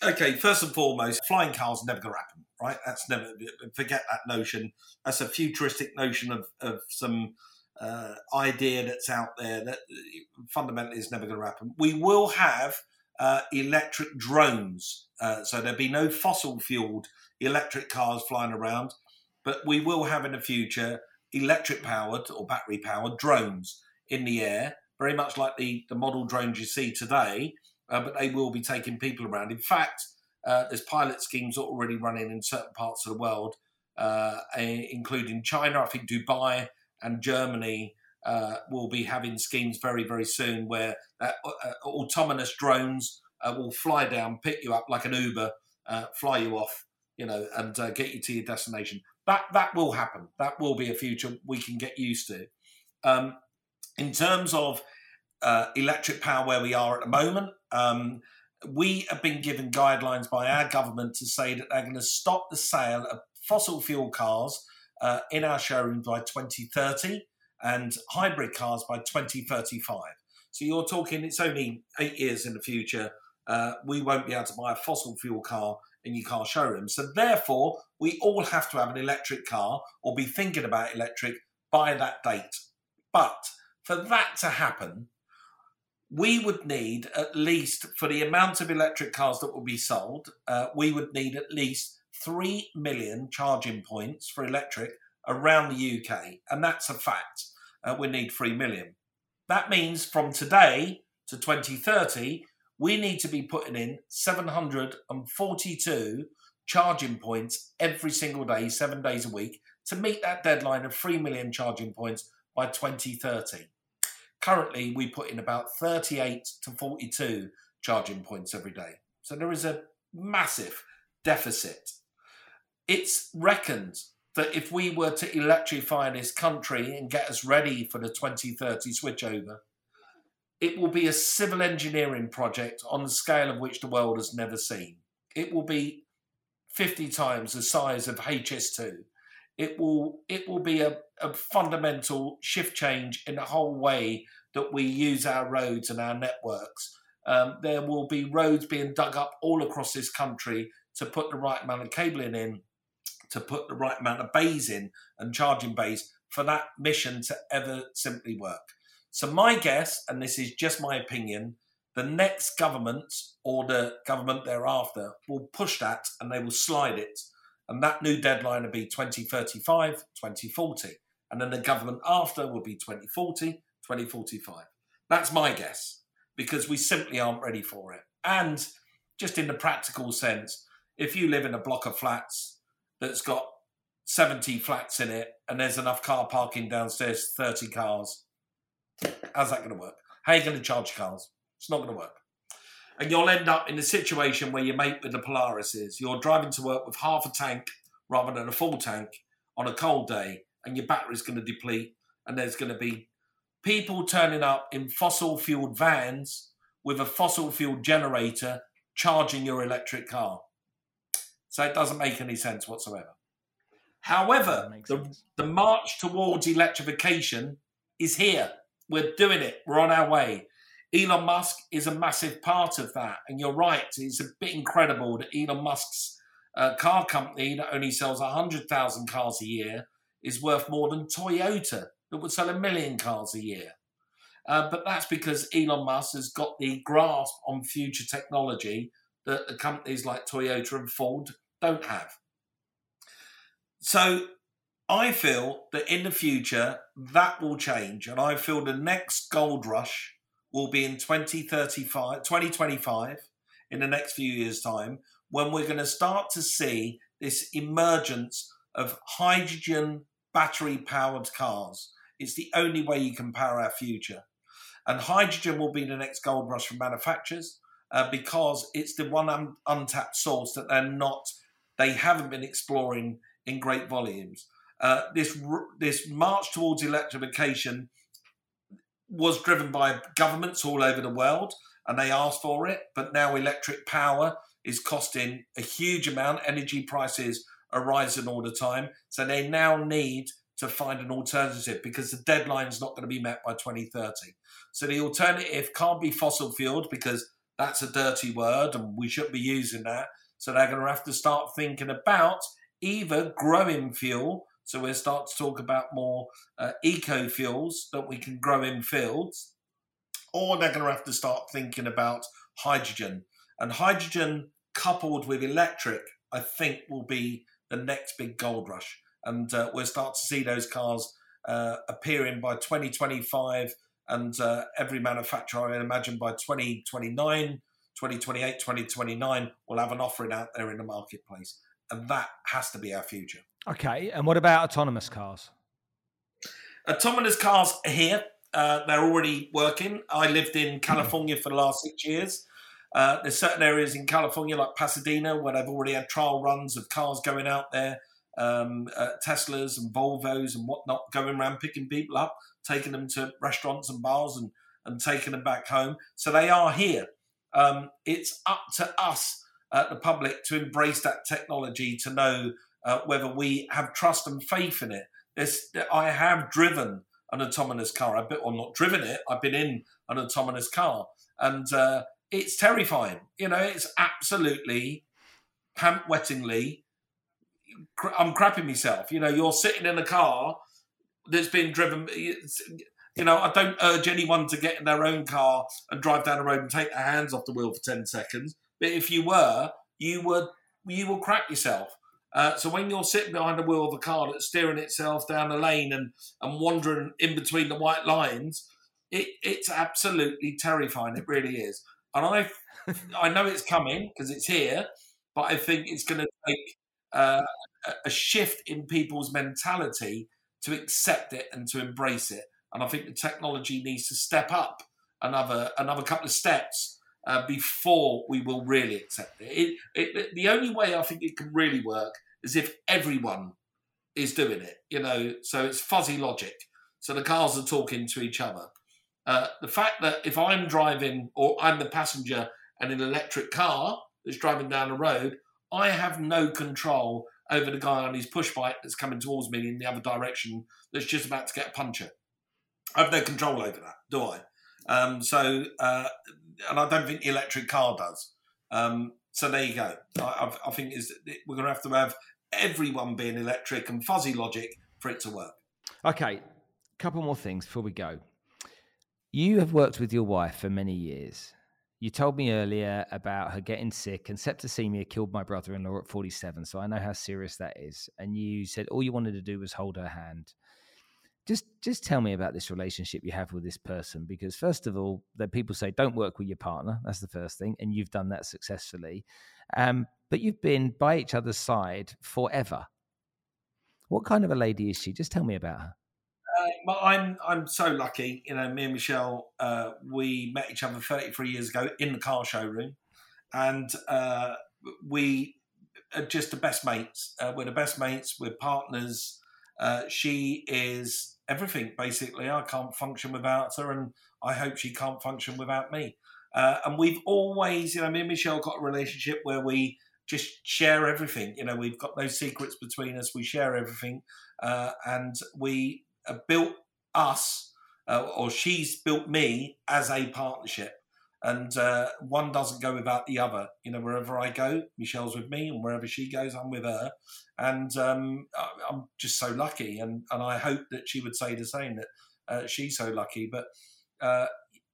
Okay, first and foremost, flying cars never going to happen right? That's never forget that notion. That's a futuristic notion of of some uh, idea that's out there that fundamentally is never going to happen. We will have uh, electric drones, uh, so there'll be no fossil fueled electric cars flying around, but we will have in the future electric powered or battery powered drones in the air, very much like the the model drones you see today. Uh, but they will be taking people around. In fact, uh, there's pilot schemes already running in certain parts of the world, uh, including China. I think Dubai and Germany uh, will be having schemes very, very soon where uh, uh, autonomous drones uh, will fly down, pick you up like an Uber, fly you off, you know, and get you to your destination. That that will happen. That will be a future we can get used to. Um, in terms of electric power, where we are at the moment. Um, we have been given guidelines by our government to say that they're going to stop the sale of fossil fuel cars uh, in our showrooms by 2030 and hybrid cars by 2035. So you're talking, it's only eight years in the future. Uh, we won't be able to buy a fossil fuel car in your car showroom. So therefore, we all have to have an electric car or be thinking about electric by that date. But for that to happen, we would need at least for the amount of electric cars that will be sold, uh, we would need at least 3 million charging points for electric around the UK. And that's a fact. Uh, we need 3 million. That means from today to 2030, we need to be putting in 742 charging points every single day, seven days a week, to meet that deadline of 3 million charging points by 2030. Currently, we put in about 38 to 42 charging points every day. So there is a massive deficit. It's reckoned that if we were to electrify this country and get us ready for the 2030 switchover, it will be a civil engineering project on the scale of which the world has never seen. It will be 50 times the size of HS2. It will it will be a, a fundamental shift change in the whole way that we use our roads and our networks. Um, there will be roads being dug up all across this country to put the right amount of cabling in, to put the right amount of bays in and charging bays for that mission to ever simply work. So, my guess, and this is just my opinion, the next government or the government thereafter will push that and they will slide it. And that new deadline will be 2035, 2040. And then the government after will be 2040, 2045. That's my guess because we simply aren't ready for it. And just in the practical sense, if you live in a block of flats that's got 70 flats in it and there's enough car parking downstairs, 30 cars, how's that going to work? How are you going to charge cars? It's not going to work. And you'll end up in a situation where you mate with the Polarises. You're driving to work with half a tank rather than a full tank on a cold day, and your battery's going to deplete, and there's going to be people turning up in fossil fueled vans with a fossil fuel generator charging your electric car. So it doesn't make any sense whatsoever. However, the, the march towards electrification is here. We're doing it. We're on our way. Elon Musk is a massive part of that. And you're right, it's a bit incredible that Elon Musk's uh, car company that only sells 100,000 cars a year is worth more than Toyota that would sell a million cars a year. Uh, but that's because Elon Musk has got the grasp on future technology that the companies like Toyota and Ford don't have. So I feel that in the future that will change, and I feel the next gold rush will be in 2035, 2025, in the next few years' time, when we're going to start to see this emergence of hydrogen battery powered cars. It's the only way you can power our future. And hydrogen will be the next gold rush for manufacturers uh, because it's the one un- untapped source that they're not, they haven't been exploring in great volumes. Uh, this this march towards electrification was driven by governments all over the world, and they asked for it. But now electric power is costing a huge amount. Energy prices are rising all the time, so they now need to find an alternative because the deadline is not going to be met by 2030. So the alternative can't be fossil fueled because that's a dirty word and we shouldn't be using that. So they're going to have to start thinking about either growing fuel. So we'll start to talk about more uh, eco fuels that we can grow in fields, or they're going to have to start thinking about hydrogen. And hydrogen coupled with electric, I think, will be the next big gold rush. And uh, we'll start to see those cars uh, appearing by 2025. And uh, every manufacturer, I imagine, by 2029, 2028, 2029, will have an offering out there in the marketplace. And that has to be our future. Okay. And what about autonomous cars? Autonomous cars are here. Uh, they're already working. I lived in California for the last six years. Uh, there's certain areas in California, like Pasadena, where they've already had trial runs of cars going out there, um, uh, Teslas and Volvos and whatnot, going around picking people up, taking them to restaurants and bars and, and taking them back home. So they are here. Um, it's up to us uh, the public to embrace that technology to know uh, whether we have trust and faith in it. I have driven an autonomous car. I've been, well, not driven it. I've been in an autonomous car, and uh, it's terrifying. You know, it's absolutely pant wettingly. I'm crapping myself. You know, you're sitting in a car that's been driven. You know, I don't urge anyone to get in their own car and drive down the road and take their hands off the wheel for ten seconds but if you were, you would you will crap yourself. Uh, so when you're sitting behind the wheel of a car that's steering itself down a lane and, and wandering in between the white lines, it, it's absolutely terrifying. It really is. And I I know it's coming because it's here, but I think it's going to take uh, a shift in people's mentality to accept it and to embrace it. And I think the technology needs to step up another another couple of steps uh, before we will really accept it. It, it. The only way I think it can really work is if everyone is doing it, you know, so it's fuzzy logic. So the cars are talking to each other. Uh, the fact that if I'm driving or I'm the passenger in an electric car that's driving down the road, I have no control over the guy on his push bike that's coming towards me in the other direction that's just about to get a puncture. I have no control over that, do I? Um, so, uh, and I don't think the electric car does. Um, so there you go. I, I think is we're going to have to have everyone being electric and fuzzy logic for it to work. Okay, couple more things before we go. You have worked with your wife for many years. You told me earlier about her getting sick, and septicemia killed my brother in law at 47. So I know how serious that is. And you said all you wanted to do was hold her hand. Just, just tell me about this relationship you have with this person. Because, first of all, that people say don't work with your partner. That's the first thing. And you've done that successfully. Um, but you've been by each other's side forever. What kind of a lady is she? Just tell me about her. Uh, I'm I'm so lucky. You know, me and Michelle, uh, we met each other 33 years ago in the car showroom, and uh, we are just the best mates. Uh, we're the best mates. We're partners. Uh, she is everything basically. I can't function without her, and I hope she can't function without me. Uh, and we've always, you know, me and Michelle got a relationship where we just share everything. You know, we've got no secrets between us. We share everything, and we uh, built us, uh, or she's built me as a partnership. And uh, one doesn't go without the other. You know, wherever I go, Michelle's with me, and wherever she goes, I'm with her. And um, I'm just so lucky. And, and I hope that she would say the same that uh, she's so lucky. But uh,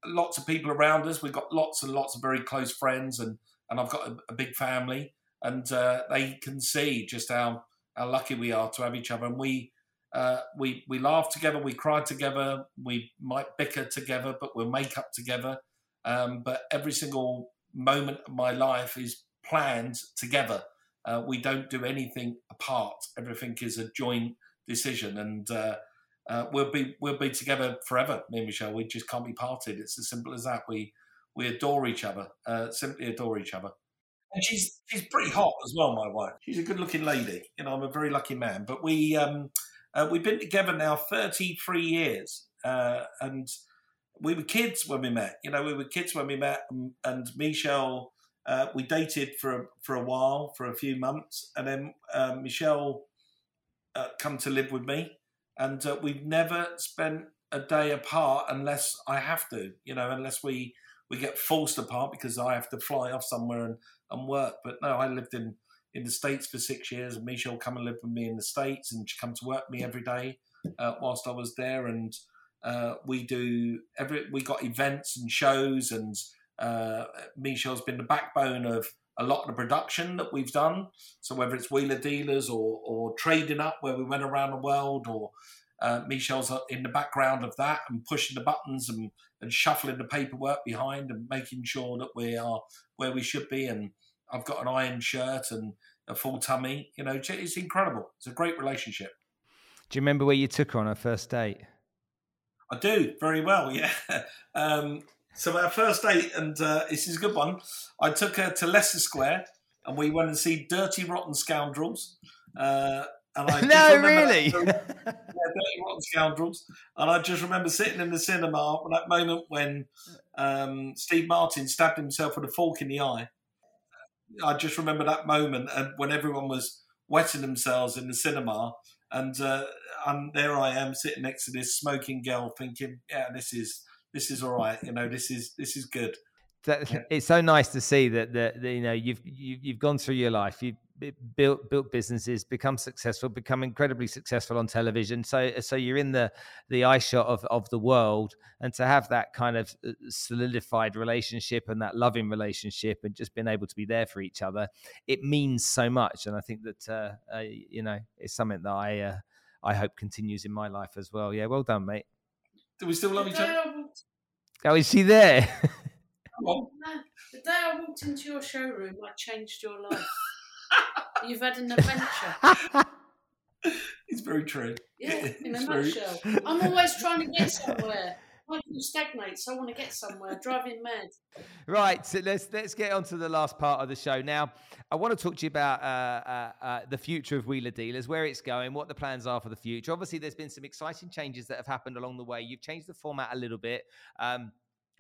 lots of people around us. We've got lots and lots of very close friends, and, and I've got a, a big family. And uh, they can see just how, how lucky we are to have each other. And we uh, we we laugh together, we cry together, we might bicker together, but we'll make up together. Um, but every single moment of my life is planned together. Uh, we don't do anything apart. Everything is a joint decision, and uh, uh, we'll be we'll be together forever. Me and Michelle, we just can't be parted. It's as simple as that. We we adore each other, uh, simply adore each other. And she's she's pretty hot as well. My wife, she's a good looking lady. You know, I'm a very lucky man. But we um, uh, we've been together now 33 years, uh, and we were kids when we met. You know, we were kids when we met, and, and Michelle, uh, we dated for a, for a while, for a few months, and then uh, Michelle uh, come to live with me, and uh, we've never spent a day apart unless I have to. You know, unless we we get forced apart because I have to fly off somewhere and, and work. But no, I lived in in the States for six years, and Michelle come and live with me in the States, and she come to work with me every day uh, whilst I was there. And uh, we do every we got events and shows, and uh, Michelle's been the backbone of a lot of the production that we've done. So whether it's Wheeler Dealers or or Trading Up, where we went around the world, or uh, Michelle's in the background of that and pushing the buttons and, and shuffling the paperwork behind and making sure that we are where we should be and I've got an iron shirt and a full tummy. You know, it's incredible. It's a great relationship. Do you remember where you took her on her first date? I do very well. [LAUGHS] Yeah. Um, so our first date, and uh, this is a good one. I took her to Leicester Square, and we went and see Dirty Rotten Scoundrels. Uh, and I [LAUGHS] no, really, [LAUGHS] yeah, Dirty Rotten Scoundrels. And I just remember sitting in the cinema at that moment when um, Steve Martin stabbed himself with a fork in the eye. I just remember that moment and when everyone was wetting themselves in the cinema, and uh, and there I am sitting next to this smoking girl, thinking, yeah, this is this is all right, you know, this is this is good. That, it's so nice to see that that you know you've you've you have gone through your life. You built built businesses, become successful, become incredibly successful on television. So so you're in the the eye shot of of the world, and to have that kind of uh, solidified relationship and that loving relationship, and just being able to be there for each other, it means so much. And I think that uh, uh, you know it's something that I uh, I hope continues in my life as well. Yeah, well done, mate. Do we still love each other? Oh, is she there? [LAUGHS] the day I walked into your showroom, I changed your life. You've had an adventure. [LAUGHS] it's very true. Yeah, in a nutshell. I'm always trying to get somewhere. Michael stagnates. I want to get somewhere. Driving mad. Right. So let's let's get on to the last part of the show. Now, I want to talk to you about uh, uh, uh, the future of Wheeler Dealers, where it's going, what the plans are for the future. Obviously, there's been some exciting changes that have happened along the way. You've changed the format a little bit. Um,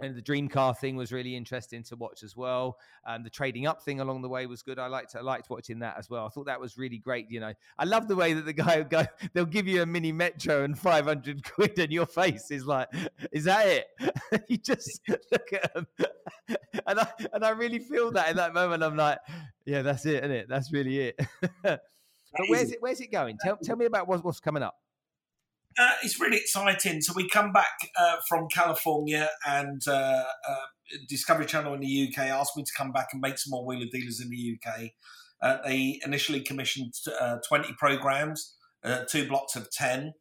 and the dream car thing was really interesting to watch as well. Um, the trading up thing along the way was good. I liked I liked watching that as well. I thought that was really great. You know, I love the way that the [LAUGHS] guy would go. They'll give you a mini metro and five hundred [LAUGHS] quid, and your face is like, "Is that it?" [LAUGHS] you just look at them, and I and I really feel that in that moment. I'm like, "Yeah, that's it, isn't it? That's really it." but where's it? Where's it going? Tell tell me about what's what's coming up. Uh, it's really exciting. So we come back uh, from California, and uh, uh Discovery Channel in the UK asked me to come back and make some more wheeler dealers in the UK. Uh, they initially commissioned uh, 20 programs, two blocks of 10,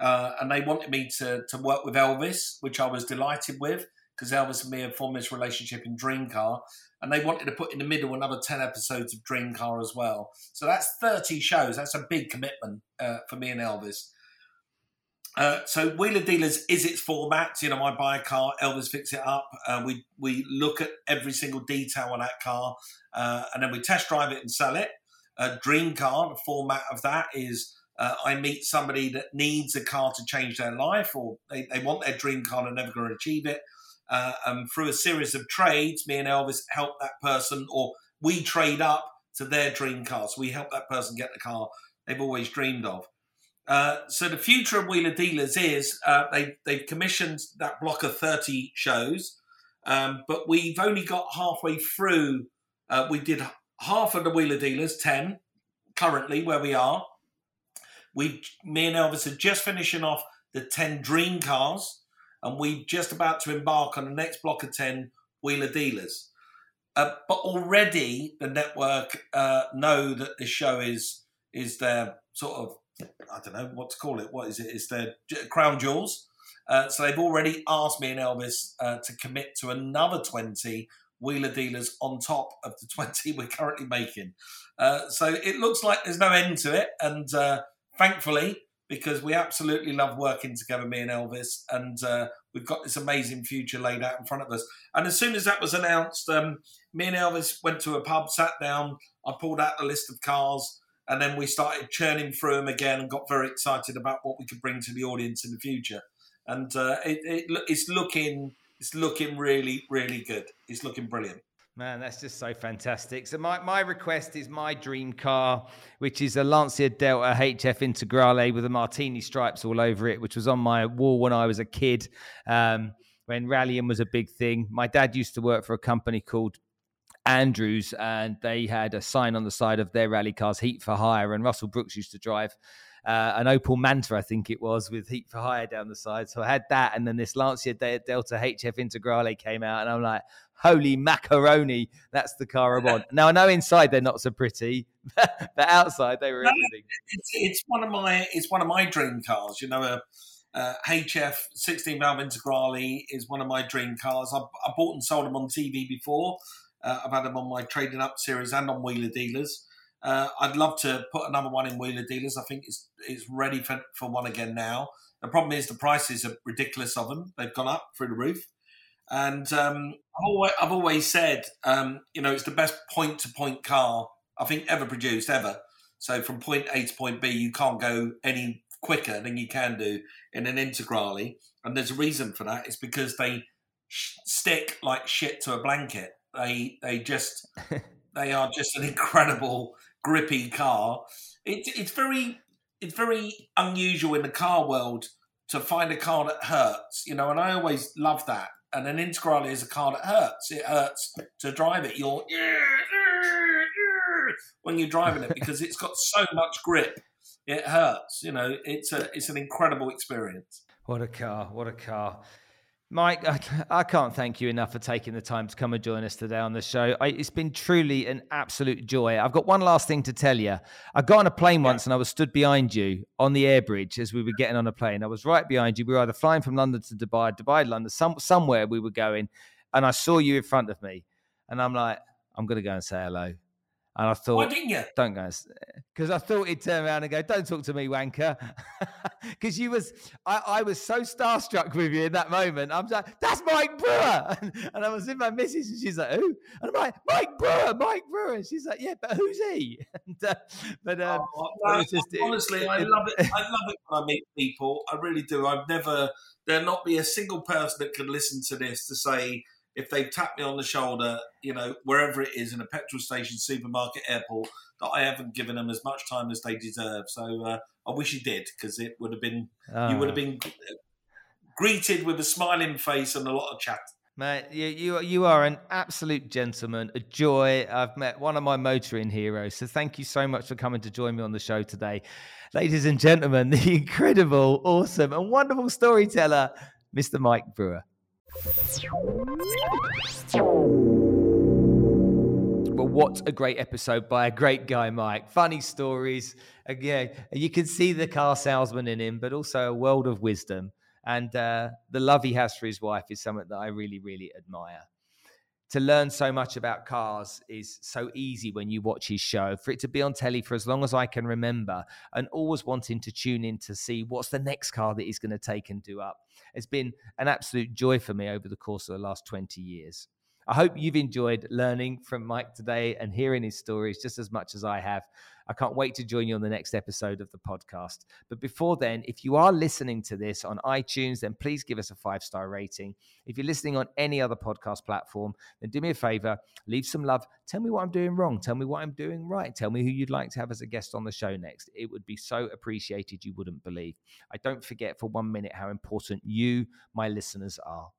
and they wanted me to, to work with Elvis, which I was delighted with because Elvis and me had formed this relationship in Dream Car, and they wanted to put in the middle another 10 episodes of Dream Car as well. So that's 30 shows. That's a big commitment for me and Elvis. Uh, so Wheeler Dealers is its format. You know, I buy a car, Elvis fix it up. Uh, we we look at every single detail on that car, uh, and then we test drive it and sell it. A dream car, the format of that is uh, I meet somebody that needs a car to change their life, or they, they want their dream car and never going to achieve it. Uh, and through a series of trades, me and Elvis help that person, or we trade up to their dream car. So we help that person get the car they've always dreamed of. Uh, so the future of Wheeler Dealers is uh, they they've commissioned that block of thirty shows, um, but we've only got halfway through. Uh, we did half of the Wheeler Dealers, ten currently where we are. We, me and Elvis are just finishing off the ten Dream cars, and we're just about to embark on the next block of ten Wheeler Dealers. Uh, but already the network uh, know that the show is is their sort of I don't know what to call it. What is it? It's their crown jewels. Uh, so they've already asked me and Elvis uh, to commit to another 20 wheeler dealers on top of the 20 [LAUGHS] we're currently making. Uh, so it looks like there's no end to it. And uh, thankfully, because we absolutely love working together, me and Elvis, and uh, we've got this amazing future laid out in front of us. And as soon as that was announced, um, me and Elvis went to a pub, sat down, I pulled out the list of cars and then we started churning through them again and got very excited about what we could bring to the audience in the future. And uh, it, it, it's looking it's looking really really good. It's looking brilliant. Man, that's just so fantastic. So my, my request is my dream car, which is a Lancia Delta HF Integrale with the martini stripes all over it, which was on my wall when I was a kid, um, when rallying was a big thing. My dad used to work for a company called Andrews, and they had a sign on the side of their rally cars, Heat for Hire. And Russell Brookes used to drive uh, an Opel Manta, I think it was, with Heat for Hire down the side. So I had that, and then this Lancia Delta HF Integrale came out, and I'm like, holy macaroni, that's the car I want. now I know inside they're not so pretty, [LAUGHS] but outside they were no. It's, it's, one of my it's one of my dream cars. You know, a, a HF 16 valve Integrale is one of my dream cars. I, I bought and sold them on TV before. Uh, I've had them on my Trading Up series and on Wheeler Dealers. Uh, I'd love to put another one in Wheeler Dealers. I think it's it's ready for, for one again now. The problem is the prices are ridiculous of them. They've gone up through the roof. And um, I've, always, said, um, you know, it's the best point to point car I think ever produced, ever. So from point A to point B, you can't go any quicker than you can do in an Integrale. And there's a reason for that. It's because they sh- stick like shit to a blanket. They they just [LAUGHS] they are just an incredible grippy car. It, it's very it's very unusual in the car world to find a car that hurts, you know, and I always love that. And an Integrale is a car that hurts. It hurts to drive it. You're when you're driving it because it's got so much grip. It hurts. You know, it's a it's an incredible experience. What a car! What a car! Mike, I, can't thank you enough for taking the time to come and join us today on the show. I, it's been truly an absolute joy. I've got one last thing to tell you. I got on a plane yeah. once and I was stood behind you on the air bridge as we were getting on a plane. I was right behind you. We were either flying from London to Dubai, Dubai, London, some, somewhere we were going, and I saw you in front of me. And I'm like, I'm going to go and say hello. And I thought, Why didn't you? don't go, because I thought he'd turn around and go, "Don't talk to me, wanker," [LAUGHS] because you was, I, I was so starstruck with you in that moment. I'm like, "That's Mike Brewer," [LAUGHS] and, and I was in my missus, and she's like, "Who?" And I'm like, "Mike Brewer, Mike Brewer," and she's like, "Yeah, but who's he?" [LAUGHS] And, uh, but um, Oh, no, just- it- honestly, I love it. I love it when I meet people. I really do. I've never there'll not be a single person that can listen to this to say if they tap me on the shoulder, you know, wherever it is in a petrol station, supermarket, airport, that I haven't given them as much time as they deserve. So uh, I wish you did because it would have been you would have Oh. been greeted with a smiling face and a lot of chat. Mate, you, you you are an absolute gentleman, a joy. I've met one of my motoring heroes, so thank you so much for coming to join me on the show today, ladies and gentlemen. [LAUGHS] The incredible, awesome, and wonderful storyteller, Mr. Mike Brewer. Well, what a great episode by a great guy, Mike. Funny stories. Again, you can see the car salesman in him, but also a world of wisdom. And uh, the love he has for his wife is something that I really, really admire. To learn so much about cars is so easy when you watch his show. For it to be on telly for as long as I can remember and always wanting to tune in to see what's the next car that he's going to take and do up it's been an absolute joy for me over the course of the last 20 years. I hope you've enjoyed learning from Mike today and hearing his stories just as much as I have. I can't wait to join you on the next episode of the podcast. But before then, if you are listening to this on iTunes, then please give us a five star rating. If you're listening on any other podcast platform, then do me a favor, leave some love. Tell me what I'm doing wrong. Tell me what I'm doing right. Tell me who you'd like to have as a guest on the show next. It would be so appreciated, you wouldn't believe. I don't forget for one minute how important you, my listeners, are.